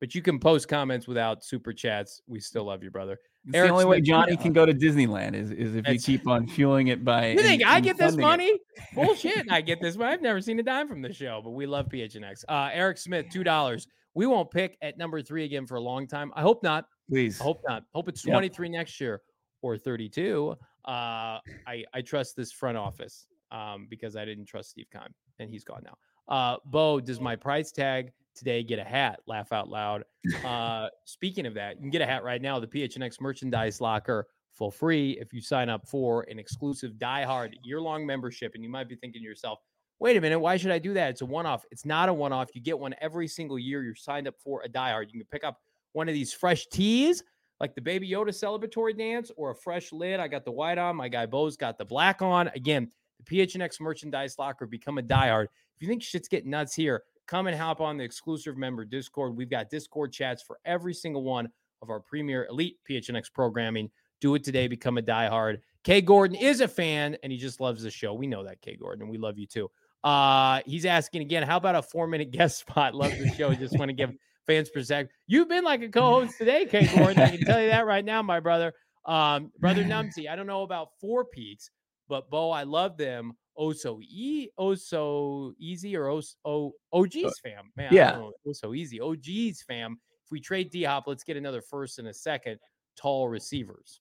But you can post comments without super chats. We still love you, brother. It's Eric the only way Johnny can go to Disneyland is, is if you keep on fueling it by. You think in- I get this funding it. money? Bullshit. I get this money. I've never seen a dime from the show, but we love PHNX. Uh, Eric Smith, two dollars. We won't pick at number three again for a long time. I hope not. Please. I hope not. Hope it's Yep. 23 next year or 32. Uh, I I trust this front office um, because I didn't trust Steve Keim and he's gone now. Uh, Bo, does my price tag today get a hat? Laugh out loud. Uh, speaking of that, you can get a hat right now. The PHNX merchandise locker for free if you sign up for an exclusive diehard year long membership. And you might be thinking to yourself, wait a minute, why should I do that? It's a one off. It's not a one off. You get one every single year. You're signed up for a diehard. You can pick up one of these fresh tees like the Baby Yoda celebratory dance or a fresh lid. I got the white on. My guy Bo's got the black on. Again, the PHNX merchandise locker. Become a diehard. If you think shit's getting nuts here, come and hop on the exclusive member Discord. We've got Discord chats for every single one of our premier elite PHNX programming. Do it today. Become a diehard. K Gordon is a fan and he just loves the show. We know that, K Gordon, and we love you too. Uh, he's asking again, how about a four minute guest spot? Love the show. Just want to give fans per perspective. You've been like a co-host today, K Gordon. I can tell you that right now, my brother. Um, brother Numsy. I don't know about four peaks, but Bo, I love them. Oh so e oh so easy or oh, s- oh OG's fam. Man, yeah. oh so easy. OG's fam. If we trade D Hop, let's get another first and a second tall receivers.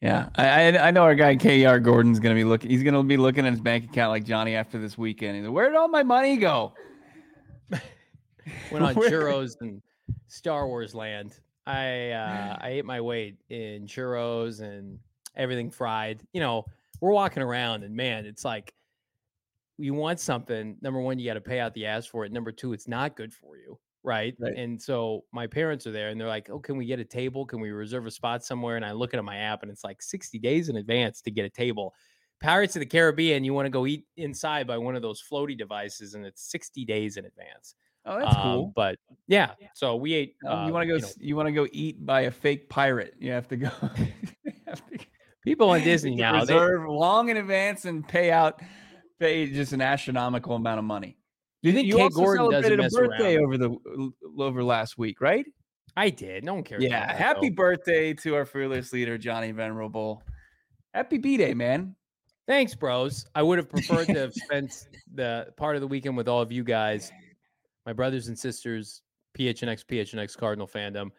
Yeah, I I I know our guy KR Gordon's gonna be looking. He's gonna be looking at his bank account like Johnny after this weekend. He's like, Where did all my money go? Went on churros and Star Wars land. I uh, I ate my weight in churros and everything fried. You know, we're walking around and man, it's like you want something. Number one, you got to pay out the ass for it. Number two, it's not good for you, right? Right. And so my parents are there and they're like, "Oh, can we get a table? Can we reserve a spot somewhere?" And I look at my app and it's like 60 days in advance to get a table. Pirates of the Caribbean, you want to go eat inside by one of those floaty devices, and it's 60 days in advance. Oh, that's Um, cool. But yeah, so we ate. Um, uh, you want to go? know, you want to go eat by a fake pirate? You have to go. have to- people on Disney now. They, reserve long in advance and pay out, pay just an astronomical amount of money. do you think you Kate also Gordon doesn't celebrated a birthday around? over the over last week, right? I did. No one cares. Yeah. that, Happy though. birthday to our fearless leader, Johnny Venerable. Happy B Day, man. Thanks, bros. I would have preferred to have spent the part of the weekend with all of you guys, my brothers and sisters, PHNX, PHNX Cardinal fandom.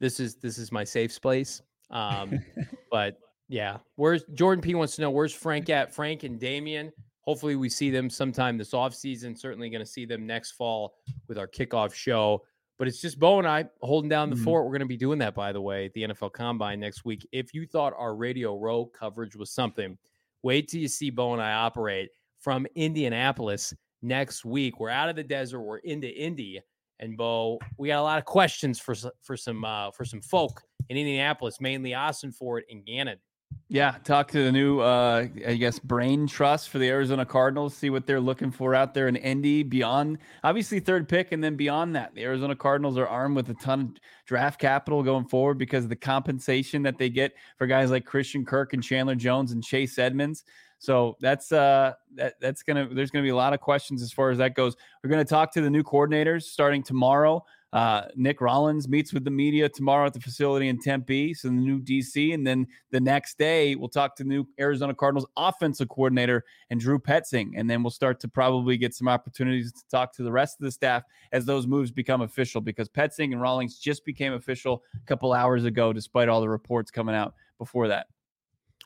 This is this is my safe place. Um, but yeah, where's Jordan P wants to know where's Frank at? Frank and Damien. Hopefully, we see them sometime this offseason. Certainly going to see them next fall with our kickoff show. But it's just Bo and I holding down the Mhm. fort. We're going to be doing that, by the way, at the NFL Combine next week. If you thought our Radio Row coverage was something, wait till you see Bo and I operate from Indianapolis next week. We're out of the desert. We're into Indy. And Bo, we got a lot of questions for for some uh, for some folk in Indianapolis, mainly Ossenfort and Gannon. Yeah, talk to the new, uh, I guess, brain trust for the Arizona Cardinals. See what they're looking for out there in Indy. Beyond, obviously, third pick, and then beyond that, the Arizona Cardinals are armed with a ton of draft capital going forward because of the compensation that they get for guys like Christian Kirk and Chandler Jones and Chase Edmonds. So that's uh that that's gonna there's gonna be a lot of questions as far as that goes. We're gonna talk to the new coordinators starting tomorrow. Uh, Nick Rallis meets with the media tomorrow at the facility in Tempe, so the new DC, and then the next day we'll talk to new Arizona Cardinals offensive coordinator and Drew Petzing, and then we'll start to probably get some opportunities to talk to the rest of the staff as those moves become official. Because Petzing and Rallis just became official a couple hours ago, despite all the reports coming out before that.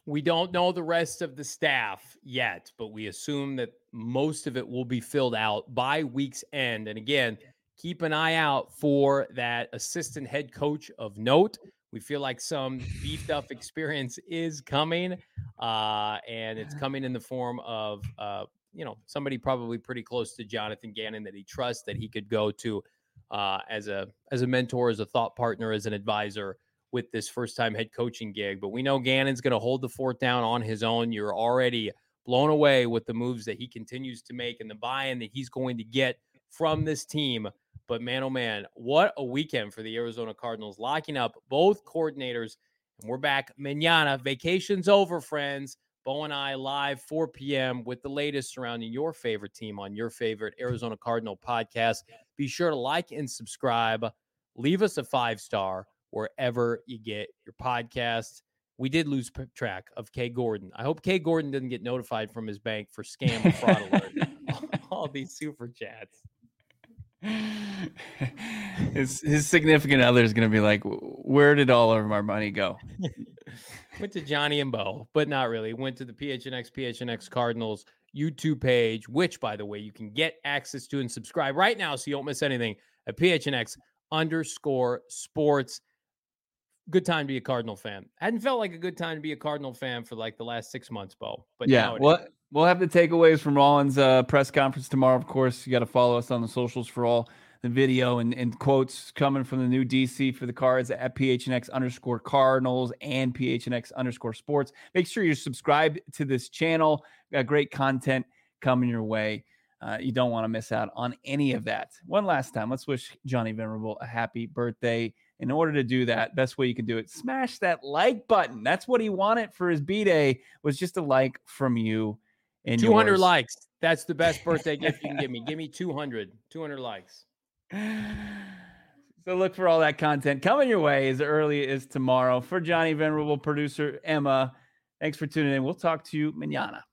We don't know the rest of the staff yet, but we assume that most of it will be filled out by week's end. And again, keep an eye out for that assistant head coach of note. We feel like some beefed up experience is coming, uh, and it's coming in the form of, uh, you know, somebody probably pretty close to Jonathan Gannon that he trusts that he could go to uh, as a as a mentor, as a thought partner, as an advisor with this first time head coaching gig. But we know Gannon's going to hold the fort down on his own. You're already blown away with the moves that he continues to make and the buy in that he's going to get from this team. But man, oh man, what a weekend for the Arizona Cardinals, locking up both coordinators. And we're back manana. Vacation's over, friends. Bo and I live 4 p.m. with the latest surrounding your favorite team on your favorite Arizona Cardinal podcast. Be sure to like and subscribe. Leave us a five star wherever you get your podcasts. We did lose track of Kay Gordon. I hope Kay Gordon didn't get notified from his bank for scam or fraud alert. All these super chats. his his significant other is going to be like, where did all of our money go? Went to Johnny and Bo, but not really. Went to the PHNX PHNX Cardinals YouTube page, which, by the way, you can get access to and subscribe right now so you don't miss anything at PHNX underscore sports. Good time to be a Cardinal fan. Hadn't felt like a good time to be a Cardinal fan for like the last six months, Bo. But yeah, well, we'll have the takeaways from Rallis' uh, press conference tomorrow. Of course, you got to follow us on the socials for all the video and, and quotes coming from the new DC for the cards at PHNX underscore Cardinals and PHNX underscore sports. Make sure you're subscribed to this channel. Got great content coming your way. Uh, you don't want to miss out on any of that. One last time, let's wish Johnny Venerable a happy birthday. In order to do that, best way you can do it, smash that like button. That's what he wanted for his B day was just a like from you. And 200 yours. likes. That's the best birthday gift you can give me. Give me 200. 200 likes. So look for all that content coming your way as early as tomorrow. For Johnny Venerable, producer Emma, thanks for tuning in. We'll talk to you manana.